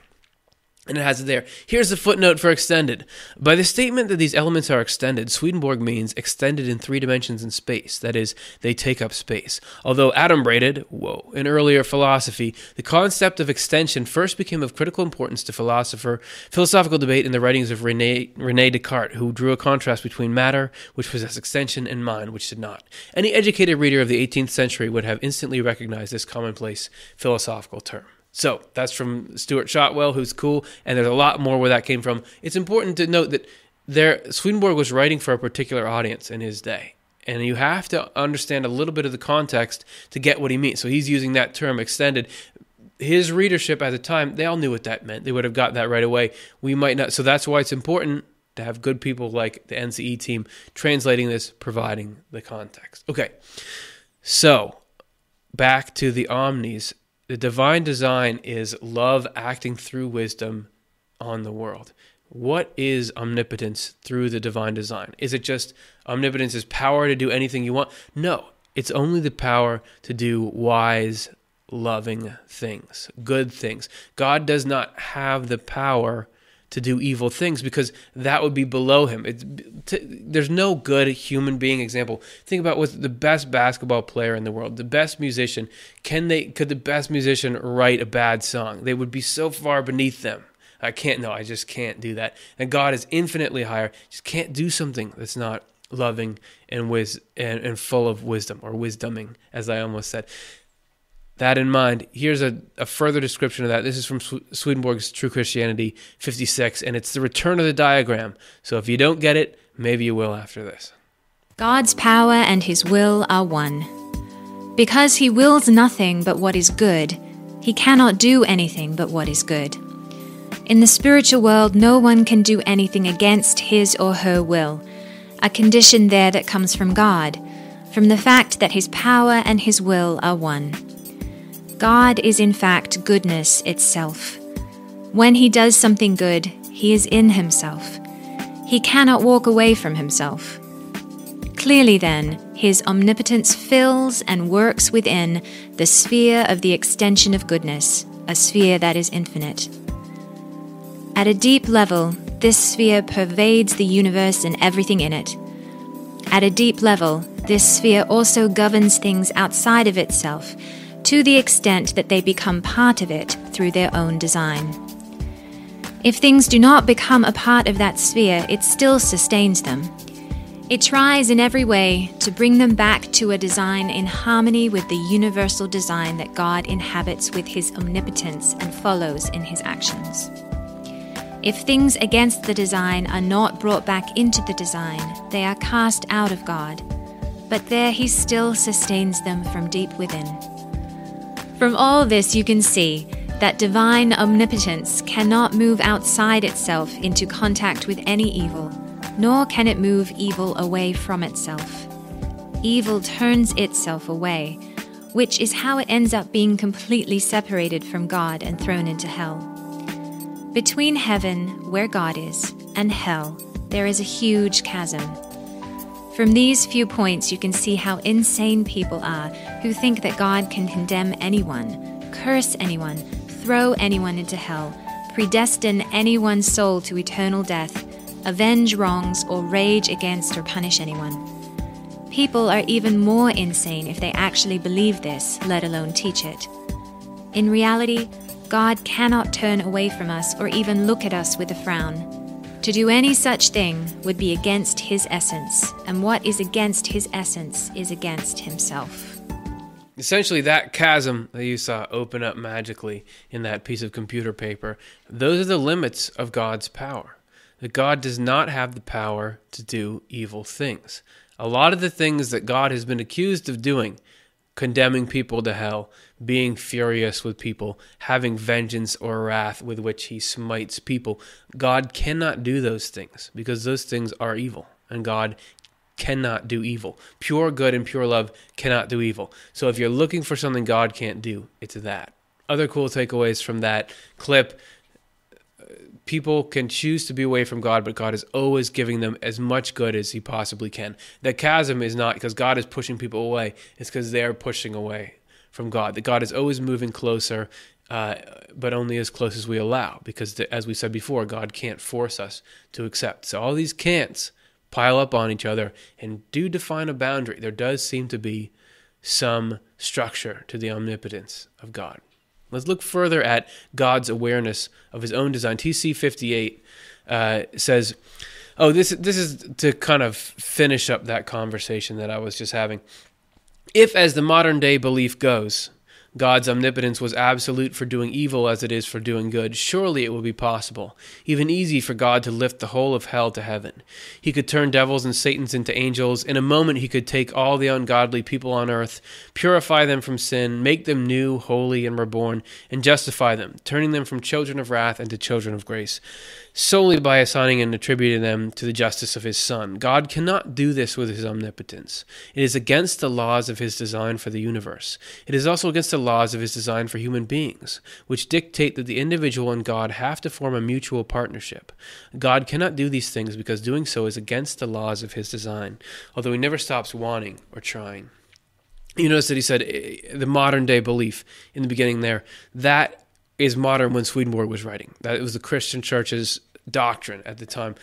and it has it there. Here's the footnote for extended. By the statement that these elements are extended, Swedenborg means extended in three dimensions in space. That is, they take up space. Although adumbrated, whoa, in earlier philosophy, the concept of extension first became of critical importance to philosopher philosophical debate in the writings of Rene, Rene Descartes, who drew a contrast between matter, which possessed extension, and mind, which did not. Any educated reader of the 18th century would have instantly recognized this commonplace philosophical term. So that's from Stuart Shotwell, who's cool, and there's a lot more where that came from. It's important to note that there Swedenborg was writing for a particular audience in his day. And you have to understand a little bit of the context to get what he means. So he's using that term extended. His readership at the time, they all knew what that meant. They would have got that right away. We might not. So that's why it's important to have good people like the NCE team translating this, providing the context. Okay. So back to the omnis the divine design is love acting through wisdom on the world. What is omnipotence through the divine design? Is it just omnipotence is power to do anything you want? No, it's only the power to do wise, loving things, good things. God does not have the power to do evil things because that would be below him. T- there's no good human being example. Think about what the best basketball player in the world, the best musician. Can they? Could the best musician write a bad song? They would be so far beneath them. I can't. No, I just can't do that. And God is infinitely higher. Just can't do something that's not loving, and, wis- and, and full of wisdom, or wisdoming, as I almost said. That in mind, here's a, a further description of that. This is from Swedenborg's True Christianity 56, and it's the return of the diagram. So if you don't get it, maybe you will after this. God's power and his will are one. Because he wills nothing but what is good, he cannot do anything but what is good. In the spiritual world, no one can do anything against his or her will, a condition there that comes from God, from the fact that his power and his will are one. God is in fact goodness itself. When he does something good, he is in himself. He cannot walk away from himself. Clearly, then, his omnipotence fills and works within the sphere of the extension of goodness, a sphere that is infinite. At a deep level, this sphere pervades the universe and everything in it. At a deep level, this sphere also governs things outside of itself to the extent that they become part of it through their own design. If things do not become a part of that sphere, it still sustains them it tries in every way to bring them back to a design in harmony with the universal design that God inhabits with his omnipotence and follows in his actions. If things against the design are not brought back into the design, they are cast out of God, but there he still sustains them from deep within. From all this, you can see that divine omnipotence cannot move outside itself into contact with any evil nor can it move evil away from itself. Evil turns itself away, which is how it ends up being completely separated from God and thrown into hell. Between heaven, where God is, and hell, there is a huge chasm. From these few points, you can see how insane people are who think that God can condemn anyone, curse anyone, throw anyone into hell, predestine anyone's soul to eternal death, avenge wrongs, or rage against or punish anyone. People are even more insane if they actually believe this, let alone teach it. In reality, God cannot turn away from us or even look at us with a frown. To do any such thing would be against his essence, and what is against his essence is against himself. Essentially, that chasm that you saw open up magically in that piece of computer paper, those are the limits of God's power that God does not have the power to do evil things. A lot of the things that God has been accused of doing, condemning people to hell, being furious with people, having vengeance or wrath with which he smites people, God cannot do those things because those things are evil and God cannot do evil. Pure good and pure love cannot do evil. So if you're looking for something God can't do, it's that. Other cool takeaways from that clip uh, people can choose to be away from God, but God is always giving them as much good as He possibly can. The chasm is not because God is pushing people away, it's because they're pushing away from God. That God is always moving closer, uh, but only as close as we allow, because the, as we said before, God can't force us to accept. So all these can'ts pile up on each other and do define a boundary. There does seem to be some structure to the omnipotence of God. Let's look further at God's awareness of his own design. TC 58 uh, says, Oh, this, this is to kind of finish up that conversation that I was just having. If, as the modern day belief goes, God's omnipotence was absolute for doing evil as it is for doing good, surely it would be possible, even easy for God to lift the whole of hell to heaven. He could turn devils and Satans into angels. In a moment, he could take all the ungodly people on earth, purify them from sin, make them new, holy, and reborn, and justify them, turning them from children of wrath into children of grace solely by assigning and attributing them to the justice of his Son. God cannot do this with his omnipotence. It is against the laws of his design for the universe. It is also against the laws of his design for human beings, which dictate that the individual and God have to form a mutual partnership. God cannot do these things because doing so is against the laws of his design, although he never stops wanting or trying. You notice that he said eh, the modern day belief in the beginning there, that is modern when Swedenborg was writing. That it was the Christian church's doctrine at the time.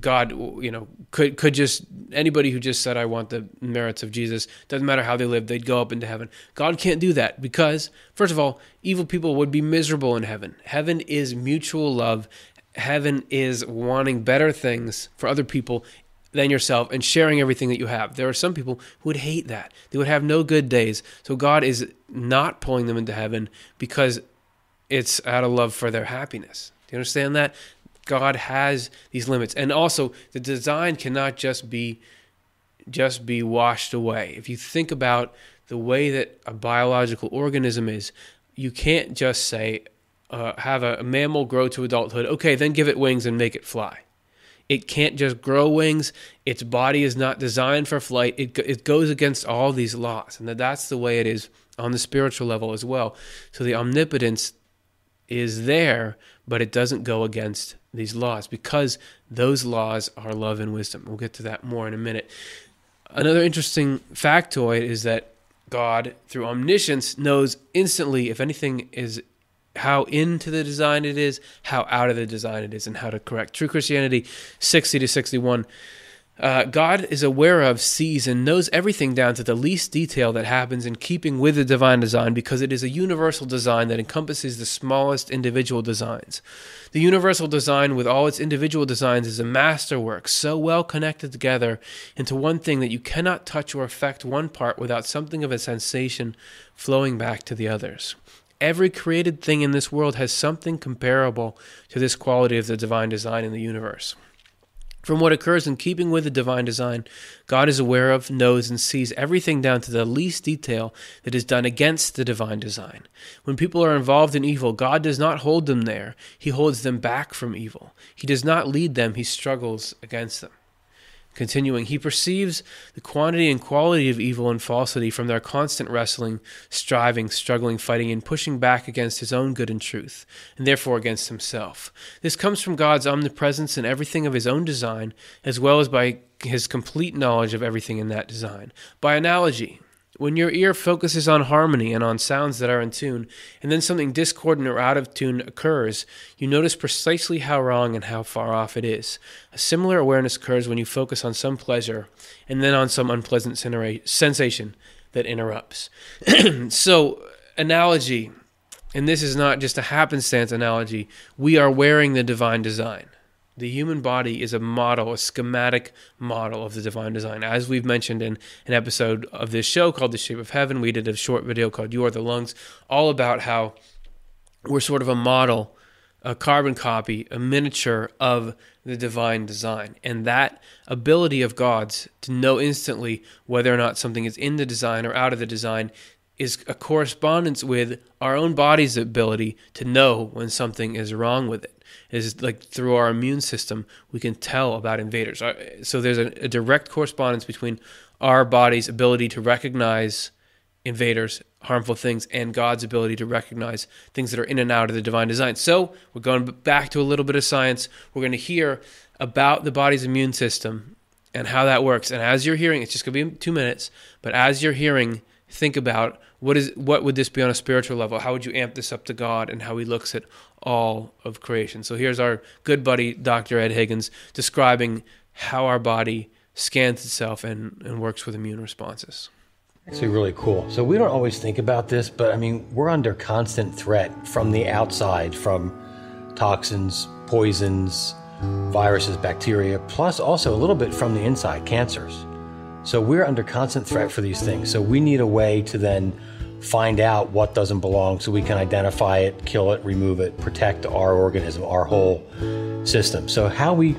God, you know, could could just anybody who just said I want the merits of Jesus doesn't matter how they live, they'd go up into heaven. God can't do that because first of all, evil people would be miserable in heaven. Heaven is mutual love. Heaven is wanting better things for other people than yourself and sharing everything that you have. There are some people who would hate that. They would have no good days. So God is not pulling them into heaven because it's out of love for their happiness. Do you understand that? God has these limits. And also the design cannot just be just be washed away. If you think about the way that a biological organism is, you can't just say uh, have a mammal grow to adulthood. Okay, then give it wings and make it fly. It can't just grow wings. Its body is not designed for flight. It, it goes against all these laws. And that's the way it is on the spiritual level as well. So the omnipotence is there, but it doesn't go against these laws because those laws are love and wisdom. We'll get to that more in a minute. Another interesting factoid is that God, through omniscience, knows instantly if anything is how into the design it is, how out of the design it is, and how to correct. True Christianity 60 to 61. Uh, God is aware of, sees, and knows everything down to the least detail that happens in keeping with the divine design because it is a universal design that encompasses the smallest individual designs. The universal design, with all its individual designs, is a masterwork so well connected together into one thing that you cannot touch or affect one part without something of a sensation flowing back to the others. Every created thing in this world has something comparable to this quality of the divine design in the universe. From what occurs in keeping with the divine design, God is aware of, knows, and sees everything down to the least detail that is done against the divine design. When people are involved in evil, God does not hold them there, He holds them back from evil. He does not lead them, He struggles against them. Continuing, he perceives the quantity and quality of evil and falsity from their constant wrestling, striving, struggling, fighting, and pushing back against his own good and truth, and therefore against himself. This comes from God's omnipresence in everything of his own design, as well as by his complete knowledge of everything in that design. By analogy, when your ear focuses on harmony and on sounds that are in tune, and then something discordant or out of tune occurs, you notice precisely how wrong and how far off it is. A similar awareness occurs when you focus on some pleasure and then on some unpleasant sensation that interrupts. so, analogy, and this is not just a happenstance analogy, we are wearing the divine design. The human body is a model, a schematic model of the divine design. As we've mentioned in an episode of this show called The Shape of Heaven, we did a short video called You Are the Lungs, all about how we're sort of a model, a carbon copy, a miniature of the divine design. And that ability of God's to know instantly whether or not something is in the design or out of the design is a correspondence with our own body's ability to know when something is wrong with it is like through our immune system we can tell about invaders. Uh, so there's a, a direct correspondence between our body's ability to recognize invaders harmful things and god's ability to recognize things that are in and out of the divine design. So we're going back to a little bit of science. We're going to hear about the body's immune system and how that works. And as you're hearing it's just going to be two minutes but as you're hearing think about what is what would this be on a spiritual level? How would you amp this up to God and how He looks at all of creation? So here's our good buddy Dr. Ed Higgins describing how our body scans itself and, and works with immune responses. Actually, really cool. So we don't always think about this, but I mean, we're under constant threat from the outside, from toxins, poisons, viruses, bacteria, plus also a little bit from the inside, cancers. So we're under constant threat for these things. So we need a way to then find out what doesn't belong so we can identify it, kill it, remove it, protect our organism, our whole system. So, how we,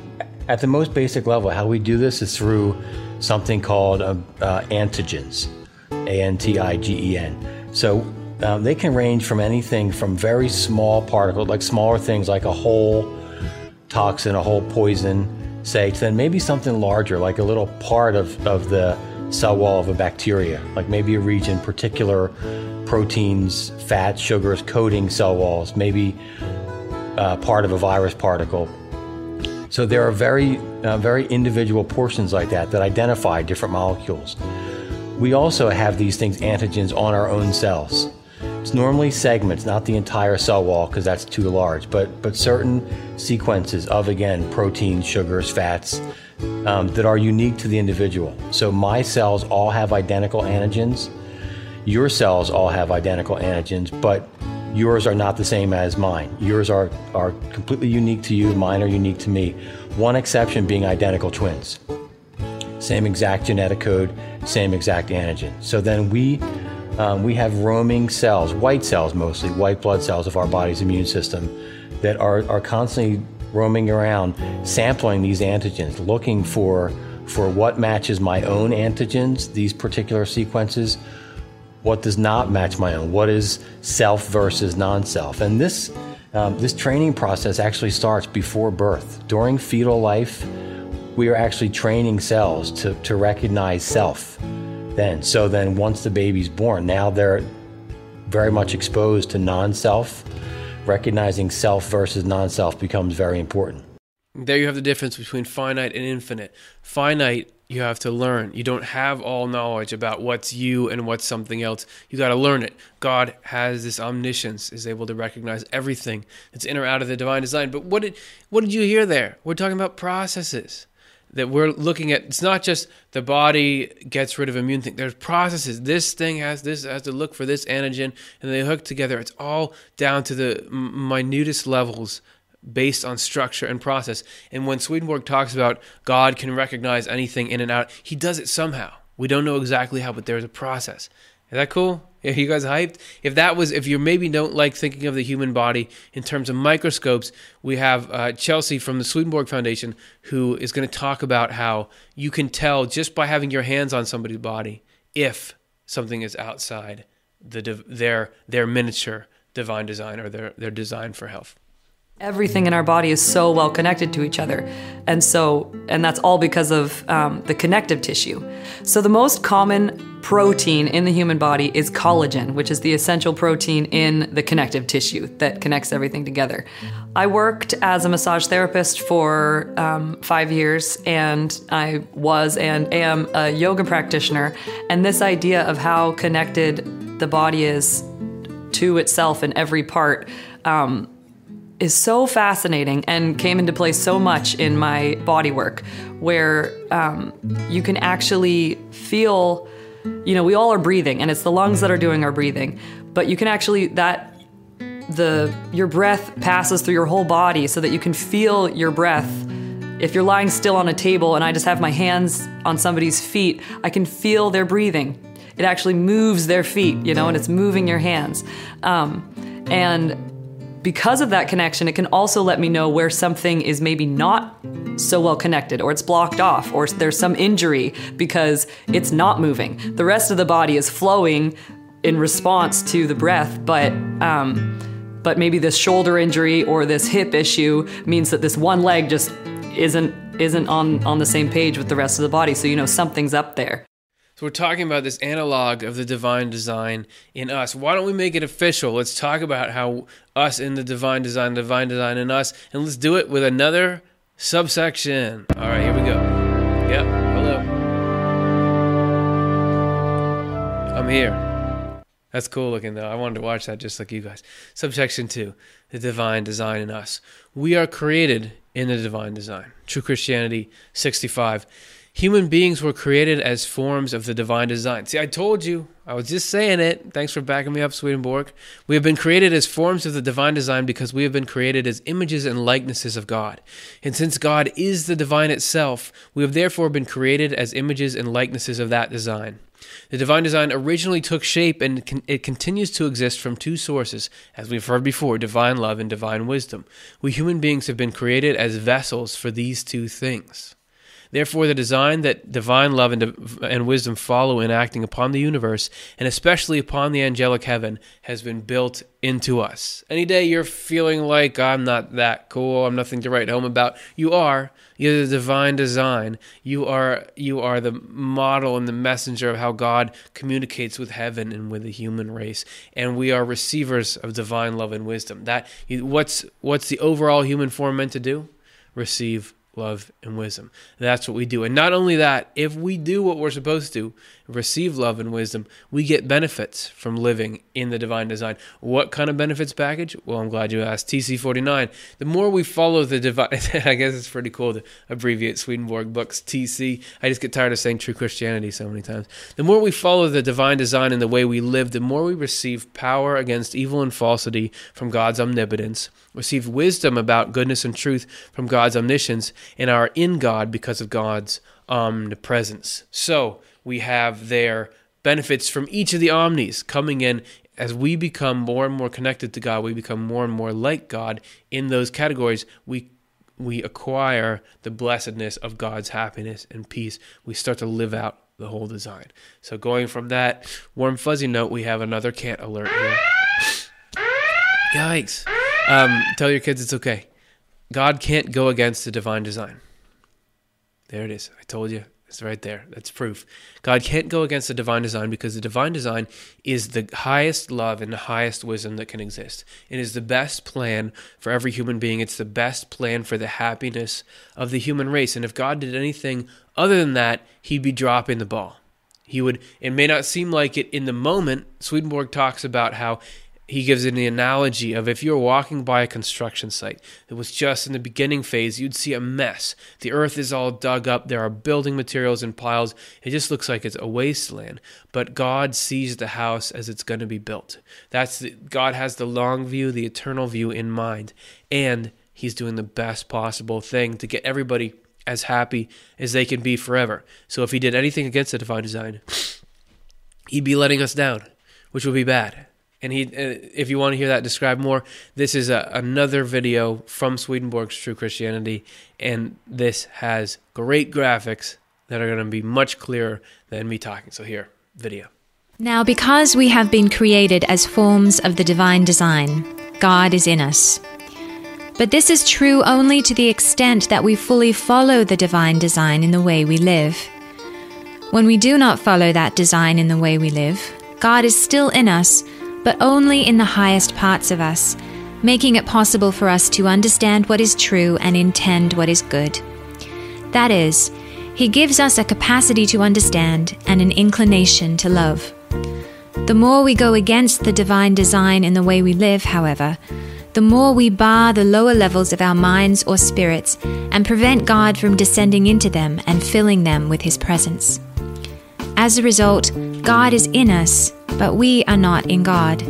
at the most basic level, how we do this is through something called uh, uh, antigens, A N T I G E N. So, um, they can range from anything from very small particles, like smaller things like a whole toxin, a whole poison, say, to then maybe something larger, like a little part of, of the cell wall of a bacteria, like maybe a region, particular proteins, fats, sugars coating cell walls, maybe uh, part of a virus particle. So there are very, uh, very individual portions like that that identify different molecules. We also have these things, antigens, on our own cells. It's normally segments, not the entire cell wall because that's too large, but, but certain sequences of, again, proteins, sugars, fats um, that are unique to the individual. So my cells all have identical antigens. Your cells all have identical antigens, but yours are not the same as mine. Yours are, are completely unique to you, mine are unique to me. One exception being identical twins. same exact genetic code, same exact antigen. So then we um, we have roaming cells, white cells mostly, white blood cells of our body's immune system that are, are constantly roaming around, sampling these antigens, looking for for what matches my own antigens, these particular sequences, what does not match my own, what is self versus non-self, and this um, this training process actually starts before birth. During fetal life, we are actually training cells to, to recognize self. Then, so then once the baby's born, now they're very much exposed to non-self. Recognizing self versus non-self becomes very important. There you have the difference between finite and infinite. Finite, you have to learn. You don't have all knowledge about what's you and what's something else. You got to learn it. God has this omniscience, is able to recognize everything that's in or out of the divine design. But what did what did you hear there? We're talking about processes that we're looking at. It's not just the body gets rid of immune thing. There's processes. This thing has this has to look for this antigen, and they hook together. It's all down to the minutest levels based on structure and process. And when Swedenborg talks about God can recognize anything in and out, he does it somehow. We don't know exactly how, but there's a process. Is that cool? Are you guys hyped? If that was, if you maybe don't like thinking of the human body in terms of microscopes, we have uh, Chelsea from the Swedenborg Foundation who is going to talk about how you can tell just by having your hands on somebody's body if something is outside the their their miniature divine design or their their design for health. Everything in our body is so well connected to each other. And so, and that's all because of um, the connective tissue. So, the most common protein in the human body is collagen, which is the essential protein in the connective tissue that connects everything together. I worked as a massage therapist for um, five years, and I was and am a yoga practitioner. And this idea of how connected the body is to itself in every part. Um, is so fascinating and came into play so much in my body work where um, you can actually feel you know we all are breathing and it's the lungs that are doing our breathing but you can actually that the your breath passes through your whole body so that you can feel your breath. If you're lying still on a table and i just have my hands on somebody's feet i can feel their breathing. It actually moves their feet you know and it's moving your hands. Um, and because of that connection, it can also let me know where something is maybe not so well connected, or it's blocked off, or there's some injury because it's not moving. The rest of the body is flowing in response to the breath, but um, but maybe this shoulder injury or this hip issue means that this one leg just isn't isn't on on the same page with the rest of the body. So you know something's up there. So we're talking about this analog of the divine design in us. Why don't we make it official? Let's talk about how us in the divine design, divine design in us, and let's do it with another subsection. All right, here we go. Yep, hello. I'm here. That's cool looking though. I wanted to watch that just like you guys. Subsection 2, the divine design in us. We are created in the divine design. True Christianity 65. Human beings were created as forms of the divine design. See, I told you. I was just saying it. Thanks for backing me up, Swedenborg. We have been created as forms of the divine design because we have been created as images and likenesses of God. And since God is the divine itself, we have therefore been created as images and likenesses of that design. The divine design originally took shape and it continues to exist from two sources, as we've heard before divine love and divine wisdom. We human beings have been created as vessels for these two things. Therefore, the design that divine love and, and wisdom follow in acting upon the universe, and especially upon the angelic heaven, has been built into us. Any day you're feeling like I'm not that cool, I'm nothing to write home about, you are. You're the divine design. You are you are the model and the messenger of how God communicates with heaven and with the human race, and we are receivers of divine love and wisdom. That what's what's the overall human form meant to do? Receive love, and wisdom. That's what we do. And not only that, if we do what we're supposed to, receive love and wisdom, we get benefits from living in the divine design. What kind of benefits package? Well, I'm glad you asked. TC49. The more we follow the divine, I guess it's pretty cool to abbreviate Swedenborg books TC. I just get tired of saying true Christianity so many times. The more we follow the divine design in the way we live, the more we receive power against evil and falsity from God's omnipotence, receive wisdom about goodness and truth from God's omniscience, and are in God because of God's omnipresence. So we have their benefits from each of the omnis coming in as we become more and more connected to God, we become more and more like God in those categories. We we acquire the blessedness of God's happiness and peace. We start to live out the whole design. So going from that warm fuzzy note, we have another can't alert here. Yikes! Um, tell your kids it's okay. God can't go against the divine design. There it is. I told you. It's right there. That's proof. God can't go against the divine design because the divine design is the highest love and the highest wisdom that can exist. It is the best plan for every human being. It's the best plan for the happiness of the human race. And if God did anything other than that, he'd be dropping the ball. He would, it may not seem like it in the moment. Swedenborg talks about how he gives an analogy of if you're walking by a construction site that was just in the beginning phase, you'd see a mess. The earth is all dug up, there are building materials in piles. It just looks like it's a wasteland. But God sees the house as it's going to be built. That's the, God has the long view, the eternal view in mind, and he's doing the best possible thing to get everybody as happy as they can be forever. So if he did anything against the divine design, he'd be letting us down, which would be bad. And he, uh, if you want to hear that described more, this is a, another video from Swedenborg's True Christianity, and this has great graphics that are going to be much clearer than me talking. So here, video. Now, because we have been created as forms of the divine design, God is in us. But this is true only to the extent that we fully follow the divine design in the way we live. When we do not follow that design in the way we live, God is still in us but only in the highest parts of us, making it possible for us to understand what is true and intend what is good. That is, He gives us a capacity to understand and an inclination to love. The more we go against the divine design in the way we live, however, the more we bar the lower levels of our minds or spirits and prevent God from descending into them and filling them with His presence. As a result, God is in us but we are not in God.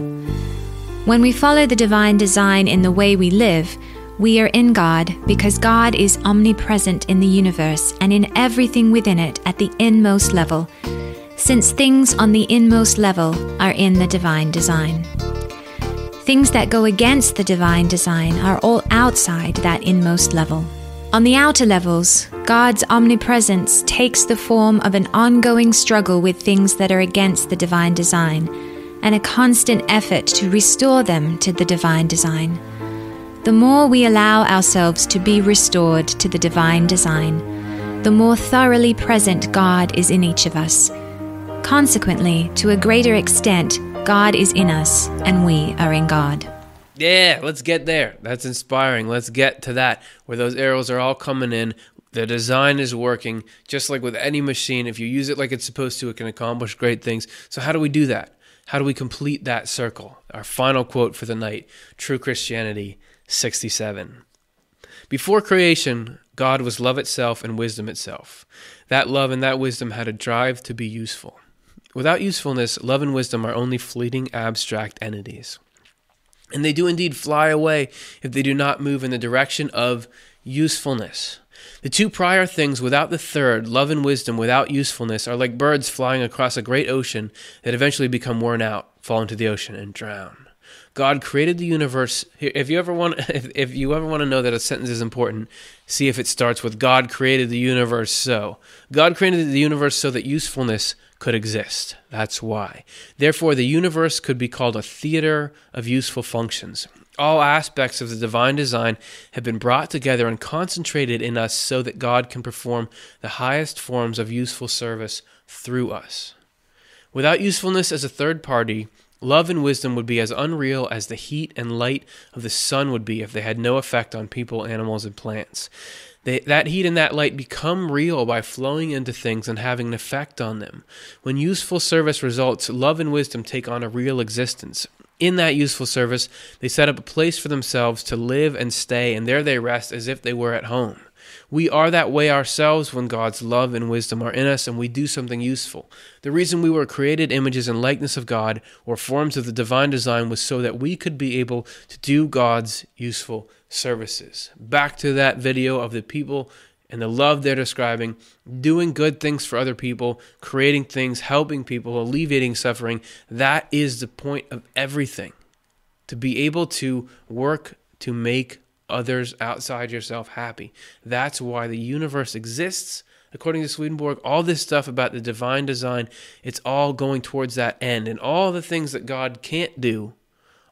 When we follow the divine design in the way we live, we are in God because God is omnipresent in the universe and in everything within it at the inmost level, since things on the inmost level are in the divine design. Things that go against the divine design are all outside that inmost level. On the outer levels, God's omnipresence takes the form of an ongoing struggle with things that are against the divine design, and a constant effort to restore them to the divine design. The more we allow ourselves to be restored to the divine design, the more thoroughly present God is in each of us. Consequently, to a greater extent, God is in us, and we are in God. Yeah, let's get there. That's inspiring. Let's get to that where those arrows are all coming in. The design is working just like with any machine. If you use it like it's supposed to, it can accomplish great things. So, how do we do that? How do we complete that circle? Our final quote for the night True Christianity 67. Before creation, God was love itself and wisdom itself. That love and that wisdom had a drive to be useful. Without usefulness, love and wisdom are only fleeting abstract entities. And they do indeed fly away if they do not move in the direction of usefulness. The two prior things without the third, love and wisdom without usefulness, are like birds flying across a great ocean that eventually become worn out, fall into the ocean, and drown. God created the universe. If you ever want, if, if you ever want to know that a sentence is important, see if it starts with God created the universe so. God created the universe so that usefulness could exist. That's why. Therefore, the universe could be called a theater of useful functions. All aspects of the divine design have been brought together and concentrated in us so that God can perform the highest forms of useful service through us. Without usefulness as a third party, love and wisdom would be as unreal as the heat and light of the sun would be if they had no effect on people, animals, and plants. They, that heat and that light become real by flowing into things and having an effect on them. When useful service results, love and wisdom take on a real existence. In that useful service, they set up a place for themselves to live and stay, and there they rest as if they were at home. We are that way ourselves when God's love and wisdom are in us and we do something useful. The reason we were created images and likeness of God or forms of the divine design was so that we could be able to do God's useful services. Back to that video of the people and the love they're describing, doing good things for other people, creating things, helping people, alleviating suffering, that is the point of everything. To be able to work to make others outside yourself happy. That's why the universe exists. According to Swedenborg, all this stuff about the divine design, it's all going towards that end. And all the things that God can't do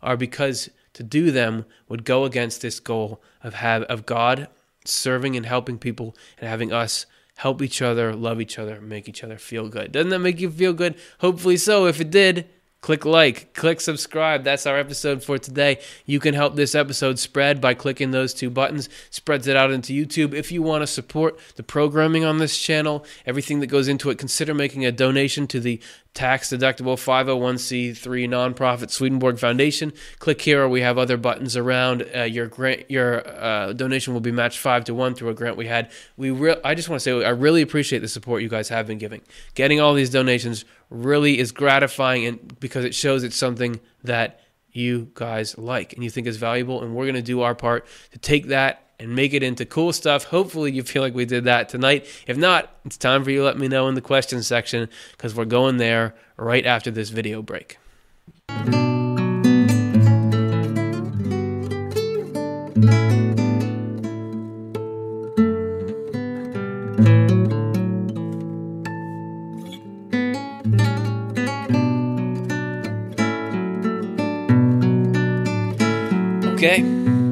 are because to do them would go against this goal of have of God serving and helping people and having us help each other, love each other, make each other feel good. Doesn't that make you feel good? Hopefully so. If it did, click like, click subscribe. That's our episode for today. You can help this episode spread by clicking those two buttons. Spreads it out into YouTube. If you want to support the programming on this channel, everything that goes into it, consider making a donation to the tax deductible 501c3 nonprofit Swedenborg Foundation. Click here, or we have other buttons around. Uh, your grant, your uh, donation will be matched five to one through a grant we had. We, re- I just want to say, I really appreciate the support you guys have been giving. Getting all these donations really is gratifying, and because it shows it's something that you guys like and you think is valuable, and we're going to do our part to take that and make it into cool stuff. Hopefully, you feel like we did that tonight. If not, it's time for you to let me know in the questions section because we're going there right after this video break. Okay,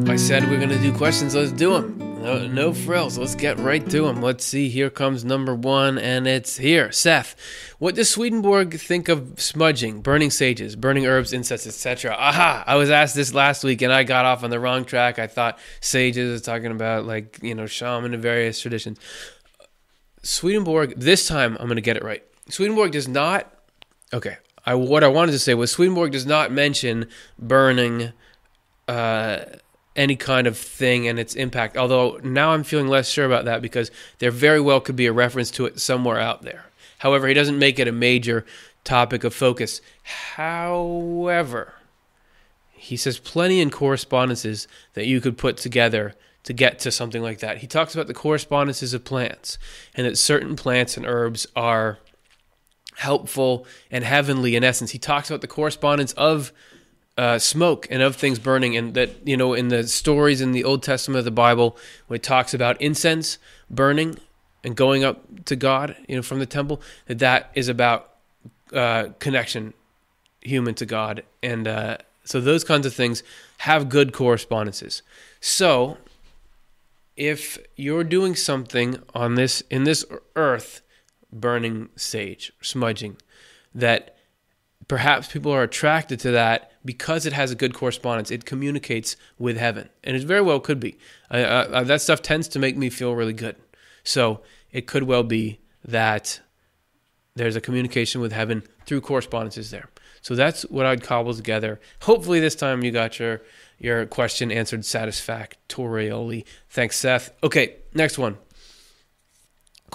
I said we're going to do questions. Let's do them. No, no frills. Let's get right to them. Let's see. Here comes number one, and it's here. Seth, what does Swedenborg think of smudging, burning sages, burning herbs, incense, etc.? Aha! I was asked this last week, and I got off on the wrong track. I thought sages is talking about like you know shaman and various traditions. Swedenborg. This time, I'm going to get it right. Swedenborg does not. Okay. I what I wanted to say was Swedenborg does not mention burning uh, any kind of thing and its impact. Although now I'm feeling less sure about that because there very well could be a reference to it somewhere out there. However, he doesn't make it a major topic of focus. However, he says plenty in correspondences that you could put together to get to something like that. He talks about the correspondences of plants and that certain plants and herbs are helpful and heavenly in essence. He talks about the correspondence of uh, smoke and of things burning, and that you know in the stories in the Old Testament of the Bible, when it talks about incense burning and going up to God, you know, from the temple, that that is about uh, connection, human to God, and uh, so those kinds of things have good correspondences. So, if you're doing something on this in this earth, burning sage, smudging, that perhaps people are attracted to that because it has a good correspondence. It communicates with heaven, and it very well could be. That stuff tends to make me feel really good. So it could well be that there's a communication with heaven through correspondences there. So that's what I'd cobble together. Hopefully, this time you got your your question answered satisfactorily. Thanks, Seth. Okay, next one.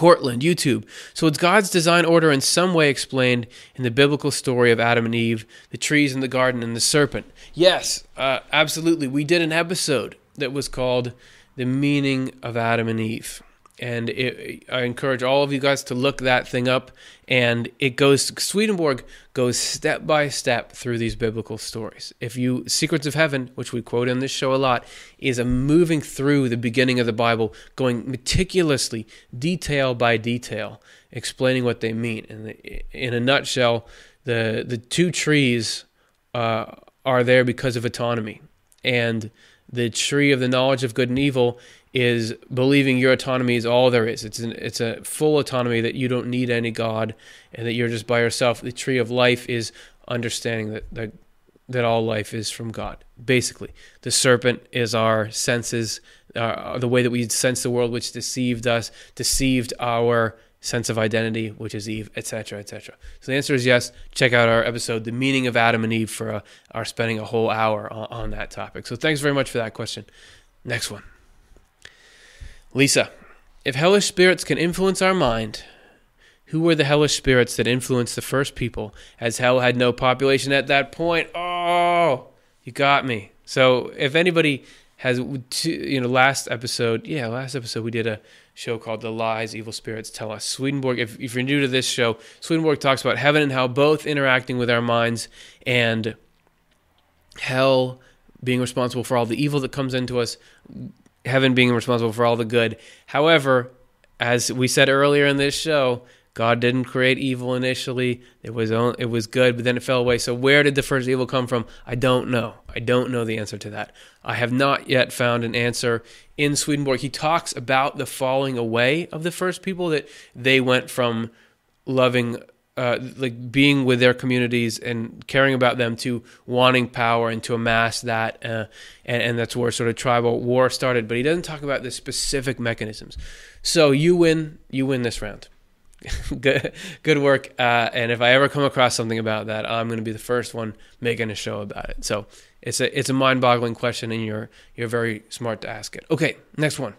Cortland, YouTube. So it's God's design order in some way explained in the biblical story of Adam and Eve, the trees in the garden, and the serpent. Yes, uh, absolutely. We did an episode that was called The Meaning of Adam and Eve and it, I encourage all of you guys to look that thing up. And it goes Swedenborg goes step by step through these biblical stories. If you Secrets of Heaven, which we quote in this show a lot, is a moving through the beginning of the Bible, going meticulously, detail by detail, explaining what they mean. And in a nutshell, the the two trees uh, are there because of autonomy, and the tree of the knowledge of good and evil is believing your autonomy is all there is. It's an, it's a full autonomy that you don't need any God and that you're just by yourself. The tree of life is understanding that that, that all life is from God. Basically, the serpent is our senses, uh, the way that we sense the world, which deceived us, deceived our sense of identity, which is Eve, etc., etc. So the answer is yes. Check out our episode, "The Meaning of Adam and Eve," for uh, our spending a whole hour on, on that topic. So thanks very much for that question. Next one. Lisa, if hellish spirits can influence our mind, who were the hellish spirits that influenced the first people, as hell had no population at that point? Oh, you got me. So if anybody has you know last episode yeah last episode we did a show called the lies evil spirits tell us swedenborg if, if you're new to this show swedenborg talks about heaven and hell both interacting with our minds and hell being responsible for all the evil that comes into us heaven being responsible for all the good however as we said earlier in this show God didn't create evil initially. It was it was good, but then it fell away. So where did the first evil come from? I don't know. I don't know the answer to that. I have not yet found an answer in Swedenborg. He talks about the falling away of the first people that they went from loving uh, like being with their communities and caring about them to wanting power and to amass that, uh, and, and, that's where sort of tribal war started. But he doesn't talk about the specific mechanisms. So you win, you win this round. good, good work. Uh, and if I ever come across something about that, I'm going to be the first one making a show about it. So it's a it's a mind-boggling question, and you're you're very smart to ask it. Okay, next one.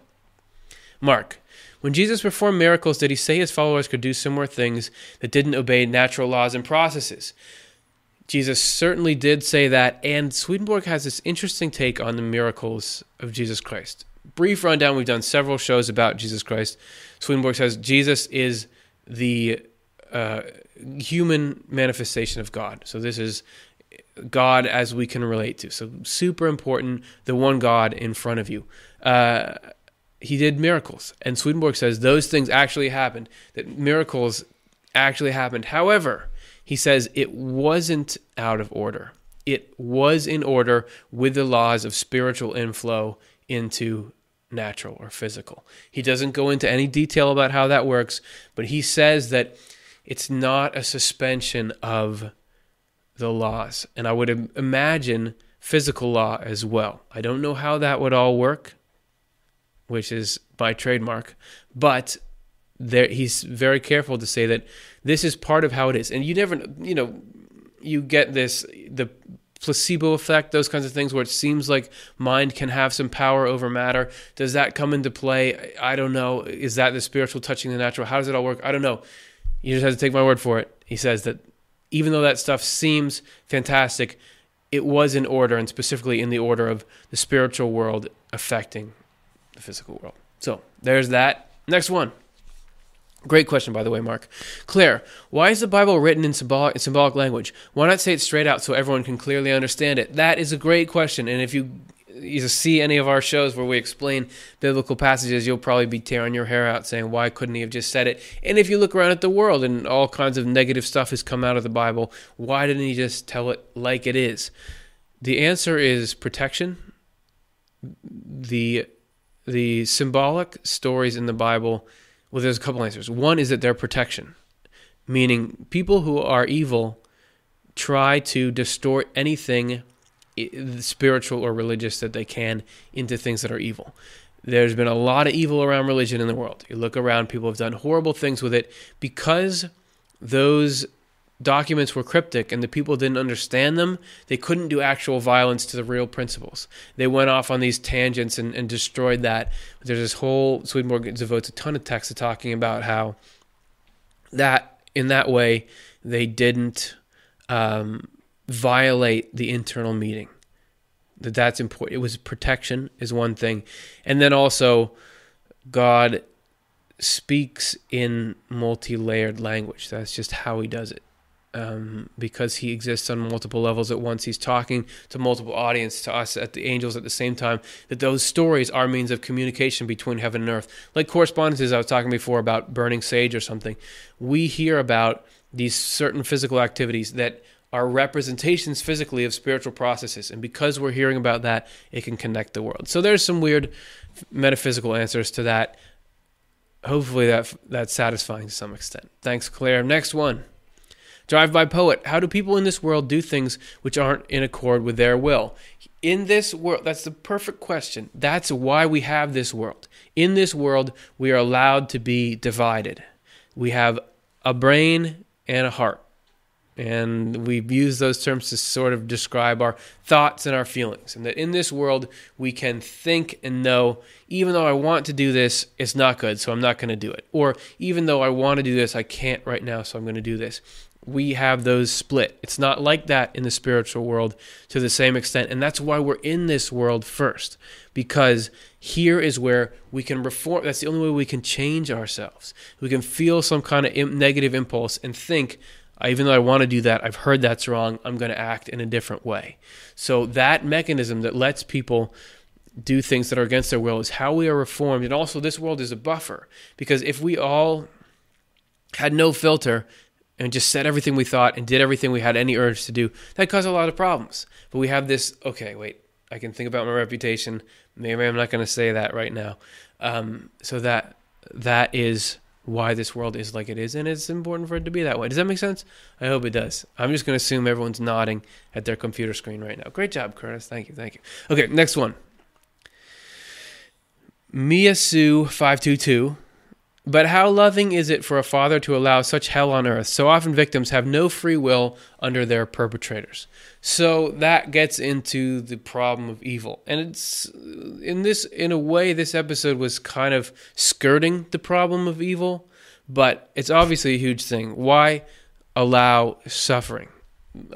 Mark, when Jesus performed miracles, did he say his followers could do similar things that didn't obey natural laws and processes? Jesus certainly did say that, and Swedenborg has this interesting take on the miracles of Jesus Christ. Brief rundown: We've done several shows about Jesus Christ. Swedenborg says Jesus is the uh, human manifestation of God. So this is God as we can relate to. So super important, the one God in front of you. Uh, he did miracles, and Swedenborg says those things actually happened. That miracles actually happened. However, he says it wasn't out of order. It was in order with the laws of spiritual inflow into natural or physical. He doesn't go into any detail about how that works, but he says that it's not a suspension of the laws. And I would imagine physical law as well. I don't know how that would all work, which is by trademark, but there he's very careful to say that this is part of how it is. And you never you know you get this the placebo effect, those kinds of things where it seems like mind can have some power over matter. Does that come into play? I don't know. Is that the spiritual touching the natural? How does it all work? I don't know. You just have to take my word for it. He says that even though that stuff seems fantastic, it was in order and specifically in the order of the spiritual world affecting the physical world. So there's that. Next one. Great question, by the way, Mark. Claire, why is the Bible written in symbolic, symbolic language? Why not say it straight out so everyone can clearly understand it? That is a great question. And if you you see any of our shows where we explain biblical passages, you'll probably be tearing your hair out saying, why couldn't he have just said it? And if you look around at the world and all kinds of negative stuff has come out of the Bible, why didn't he just tell it like it is? The answer is protection. The the symbolic stories in the Bible well, there's a couple answers. One is that they're protection, meaning people who are evil try to distort anything spiritual or religious that they can into things that are evil. There's been a lot of evil around religion in the world. You look around, people have done horrible things with it because those documents were cryptic and the people didn't understand them, they couldn't do actual violence to the real principles. They went off on these tangents and, and destroyed that. There's this whole, Swedenborg devotes a ton of text to talking about how that, in that way, they didn't um, violate the internal meeting. That that's important. It was protection is one thing. And then also, God speaks in multi-layered language. That's just how he does it um, because he exists on multiple levels at once. He's talking to multiple audience, to us, at the angels at the same time. That those stories are means of communication between heaven and earth, like correspondences I was talking before about burning sage or something. We hear about these certain physical activities that are representations physically of spiritual processes, and because we're hearing about that, it can connect the world. So there's some weird metaphysical answers to that. Hopefully that that's satisfying to some extent. Thanks, Claire. Next one. Drive by poet. How do people in this world do things which aren't in accord with their will? In this world, that's the perfect question. That's why we have this world. In this world, we are allowed to be divided. We have a brain and a heart. And we use those terms to sort of describe our thoughts and our feelings. And that in this world, we can think and know, even though I want to do this, it's not good, so I'm not going to do it. Or even though I want to do this, I can't right now, so I'm going to do this. We have those split. It's not like that in the spiritual world to the same extent. And that's why we're in this world first, because here is where we can reform. That's the only way we can change ourselves. We can feel some kind of negative impulse and think, even though I want to do that, I've heard that's wrong. I'm going to act in a different way. So that mechanism that lets people do things that are against their will is how we are reformed. And also, this world is a buffer because if we all had no filter and just said everything we thought and did everything we had any urge to do, that caused a lot of problems. But we have this. Okay, wait. I can think about my reputation. Maybe I'm not going to say that right now. Um, so that that is why this world is like it is, and it's important for it to be that way. Does that make sense? I hope it does. I'm just going to assume everyone's nodding at their computer screen right now. Great job, Curtis. Thank you. Thank you. Okay, next one. Miyasu522 but how loving is it for a father to allow such hell on earth? So often victims have no free will under their perpetrators. So that gets into the problem of evil. And it's in this in a way this episode was kind of skirting the problem of evil, but it's obviously a huge thing. Why allow suffering?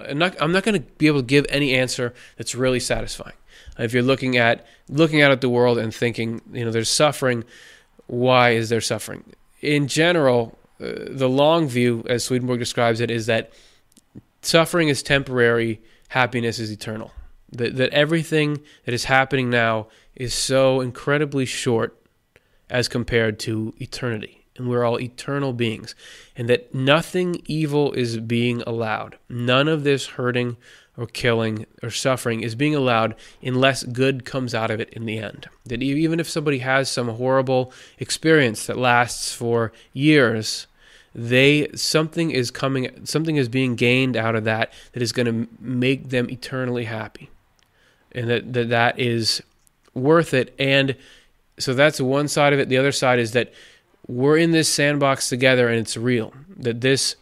I'm not I'm not going to be able to give any answer that's really satisfying. If you're looking at looking out at the world and thinking, you know, there's suffering, why is there suffering? In general, uh, the long view, as Swedenborg describes it, is that suffering is temporary, happiness is eternal. That, that everything that is happening now is so incredibly short as compared to eternity. And we're all eternal beings. And that nothing evil is being allowed. None of this hurting or killing or suffering is being allowed unless good comes out of it in the end. That even if somebody has some horrible experience that lasts for years, they something is coming something is being gained out of that that is going to make them eternally happy. And that, that that is worth it and so that's one side of it. The other side is that we're in this sandbox together and it's real. That this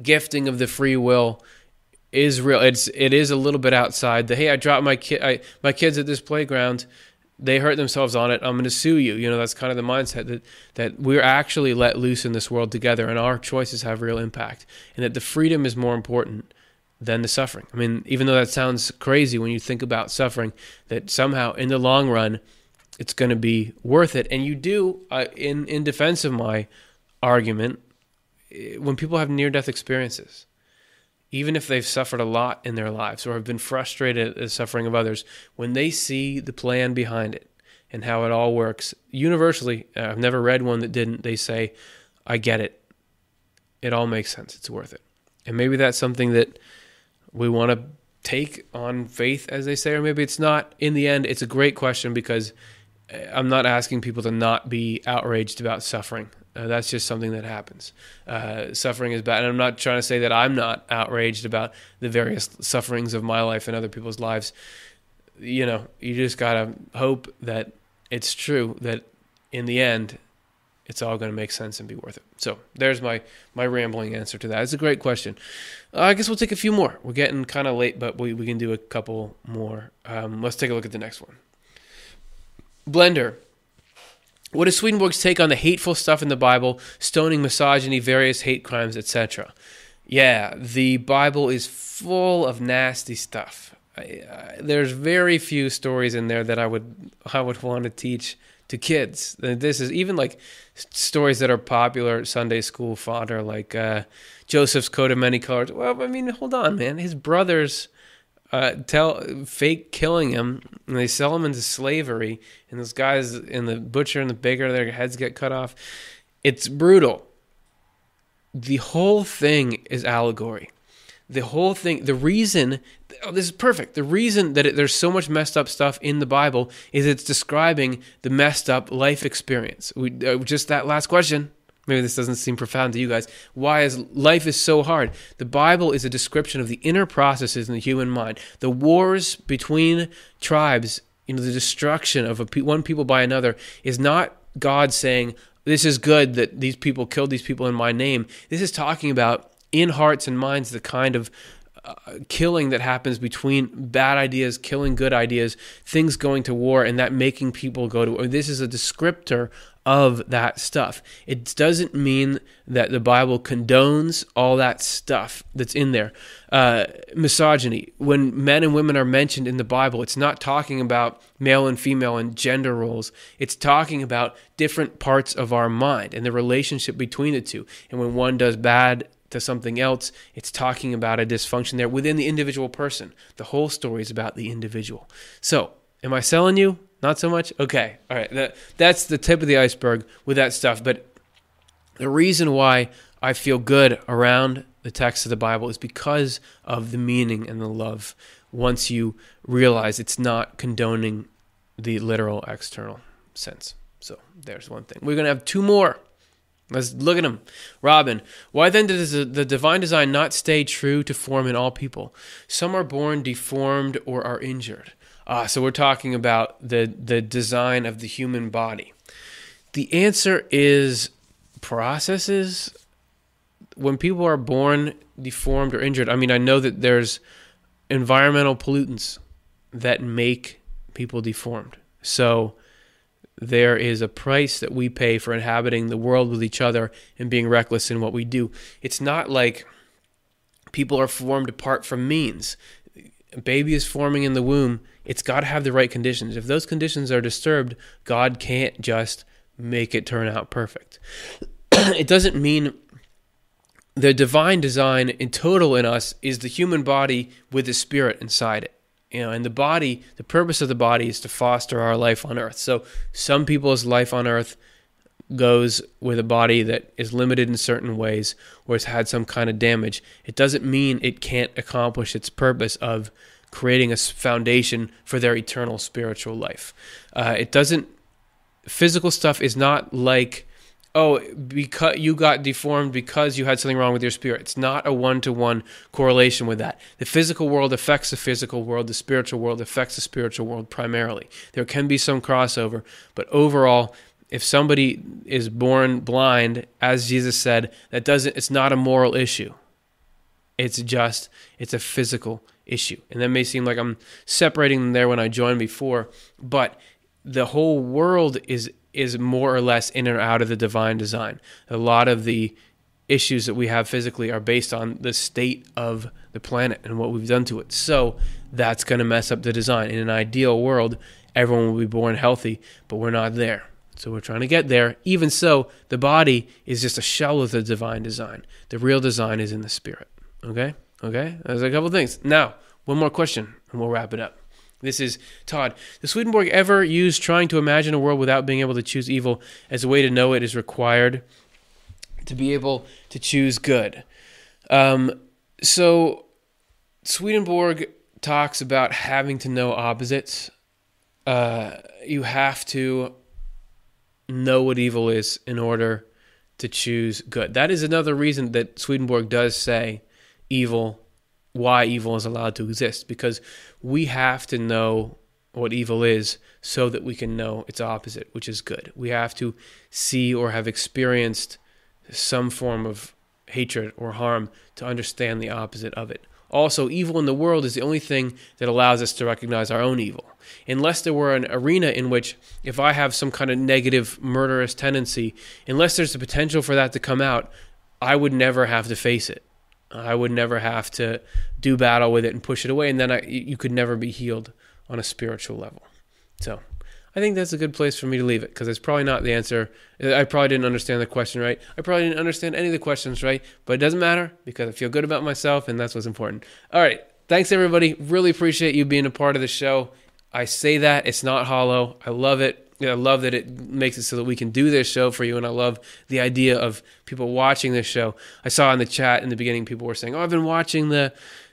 gifting of the free will is real. It's it is a little bit outside the hey, I dropped my kid, I, my kids at this playground. They hurt themselves on it. I'm going to sue you. You know that's kind of the mindset that that we're actually let loose in this world together, and our choices have real impact, and that the freedom is more important than the suffering. I mean, even though that sounds crazy when you think about suffering, that somehow in the long run, it's going to be worth it. And you do, uh, in in defense of my argument, eh, when people have near death experiences, even if they've suffered a lot in their lives or have been frustrated at the suffering of others, when they see the plan behind it and how it all works, universally, uh, I've never read one that didn't, they say, I get it. It all makes sense. It's worth it. And maybe that's something that we want to take on faith, as they say, or maybe it's not. In the end, it's a great question because uh, I'm not asking people to not be outraged about suffering. Uh, that's just something that happens. Uh, suffering is bad. And I'm not trying to say that I'm not outraged about the various sufferings of my life and other people's lives. You know, you just got to hope that it's true, that in the end, it's all going to make sense and be worth it. So there's my, my rambling answer to that. It's a great question. Uh, I guess we'll take a few more. We're getting kind of late, but we, we can do a couple more. Um, let's take a look at the next one. Blender what is Swedenborg's take on the hateful stuff in the Bible, stoning, misogyny, various hate crimes, etc.? Yeah, the Bible is full of nasty stuff. I, I, there's very few stories in there that I would I would want to teach to kids. This is even like stories that are popular Sunday school fodder, like uh, Joseph's coat of many colors. Well, I mean, hold on, man. His brothers uh, tell fake killing him, and they sell him into slavery. And those guys, and the butcher and the baker, their heads get cut off. It's brutal. The whole thing is allegory. The whole thing, the reason, oh, this is perfect. The reason that it, there's so much messed up stuff in the Bible is it's describing the messed up life experience. We, uh, just that last question maybe this doesn't seem profound to you guys. Why is life is so hard? The bible is a description of the inner processes in the human mind. The wars between tribes you know the destruction of a, one people by another is not god saying this is good that these people killed these people in my name. This is talking about in hearts and minds the kind of uh, killing that happens between bad ideas, killing good ideas, things going to war, and that making people go to. war This is a descriptor of that stuff. It doesn't mean that the Bible condones all that stuff that's in there. Uh, misogyny, when men and women are mentioned in the Bible, it's not talking about male and female and gender roles. It's talking about different parts of our mind and the relationship between the two. And when one does bad to something else, it's talking about a dysfunction there within the individual person. The whole story is about the individual. So, am I selling you? Not so much? Okay. All right. That, that's the tip of the iceberg with that stuff. But the reason why I feel good around the text of the Bible is because of the meaning and the love once you realize it's not condoning the literal external sense. So there's one thing. We're going to have two more. Let's look at them. Robin, why then does the divine design not stay true to form in all people? Some are born deformed or are injured. Uh, so we're talking about the the design of the human body. The answer is processes. When people are born deformed or injured, I mean, I know that there's environmental pollutants that make people deformed. So there is a price that we pay for inhabiting the world with each other and being reckless in what we do. It's not like people are formed apart from means. A baby is forming in the womb it's got to have the right conditions. If those conditions are disturbed, God can't just make it turn out perfect. it doesn't mean the divine design in total in us is the human body with the spirit inside it. You know, and the body, the purpose of the body is to foster our life on earth. So some people's life on earth goes with a body that is limited in certain ways or has had some kind of damage. It doesn't mean it can't accomplish its purpose of creating a foundation for their eternal spiritual life. Uh, it doesn't, physical stuff is not like, oh, because you got deformed because you had something wrong with your spirit. It's not a one to one correlation with that. The physical world affects the physical world, the spiritual world affects the spiritual world primarily. There can be some crossover, but overall, if somebody is born blind, as Jesus said, that doesn't it's not a moral issue. It's just it's a physical issue. And that may seem like I'm separating them there when I joined before, but the whole world is is more or less in or out of the divine design. A lot of the issues that we have physically are based on the state of the planet and what we've done to it. So that's going to mess up the design. In an ideal world, everyone will be born healthy, but we're not there. So we're trying to get there. Even so, the body is just a shell of the divine design. The real design is in the spirit. Okay? Okay, there's a couple things. Now, one more question, and we'll wrap it up. This is Todd. Does Swedenborg ever use trying to imagine a world without being able to choose evil as a way to know it is required to be able to choose good? Um, so, Swedenborg talks about having to know opposites. Uh, you have to know what evil is in order to choose good. That is another reason that Swedenborg does say evil, why evil is allowed to exist, because we have to know what evil is so that we can know its opposite, which is good. We have to see or have experienced some form of hatred or harm to understand the opposite of it. Also, evil in the world is the only thing that allows us to recognize our own evil. Unless there were an arena in which, if I have some kind of negative, murderous tendency, unless there's the potential for that to come out, I would never have to face it. I would never have to do battle with it and push it away, and then I, you could never be healed on a spiritual level. So I think that's a good place for me to leave it because it's probably not the answer. I probably didn't understand the question right. I probably didn't understand any of the questions right, but it doesn't matter because I feel good about myself, and that's what's important. All right. Thanks, everybody. Really appreciate you being a part of the show. I say that it's not hollow. I love it. I love that it makes it so that we can do this show for you, and I love the idea of people watching this show. I saw in the chat in the beginning people were saying, "Oh, I've been watching the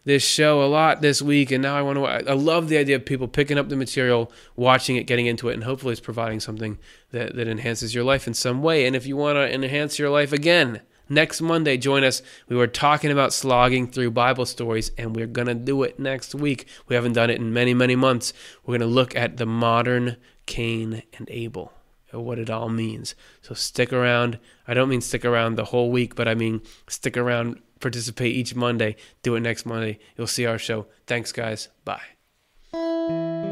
this show a lot this week, and now I want to." I love the idea of people picking up the material, watching it, getting into it, and hopefully it's providing something that that enhances your life in some way. And if you want to enhance your life again, next Monday, join us. We were talking about slogging through Bible stories, and we're going to do it next week. We haven't done it in many, many months. We're going to look at the modern Cain and Abel, and what it all means. So stick around. I don't mean stick around the whole week, but I mean stick around participate each Monday, do it next Monday. You'll see our show. Thanks, guys. Bye.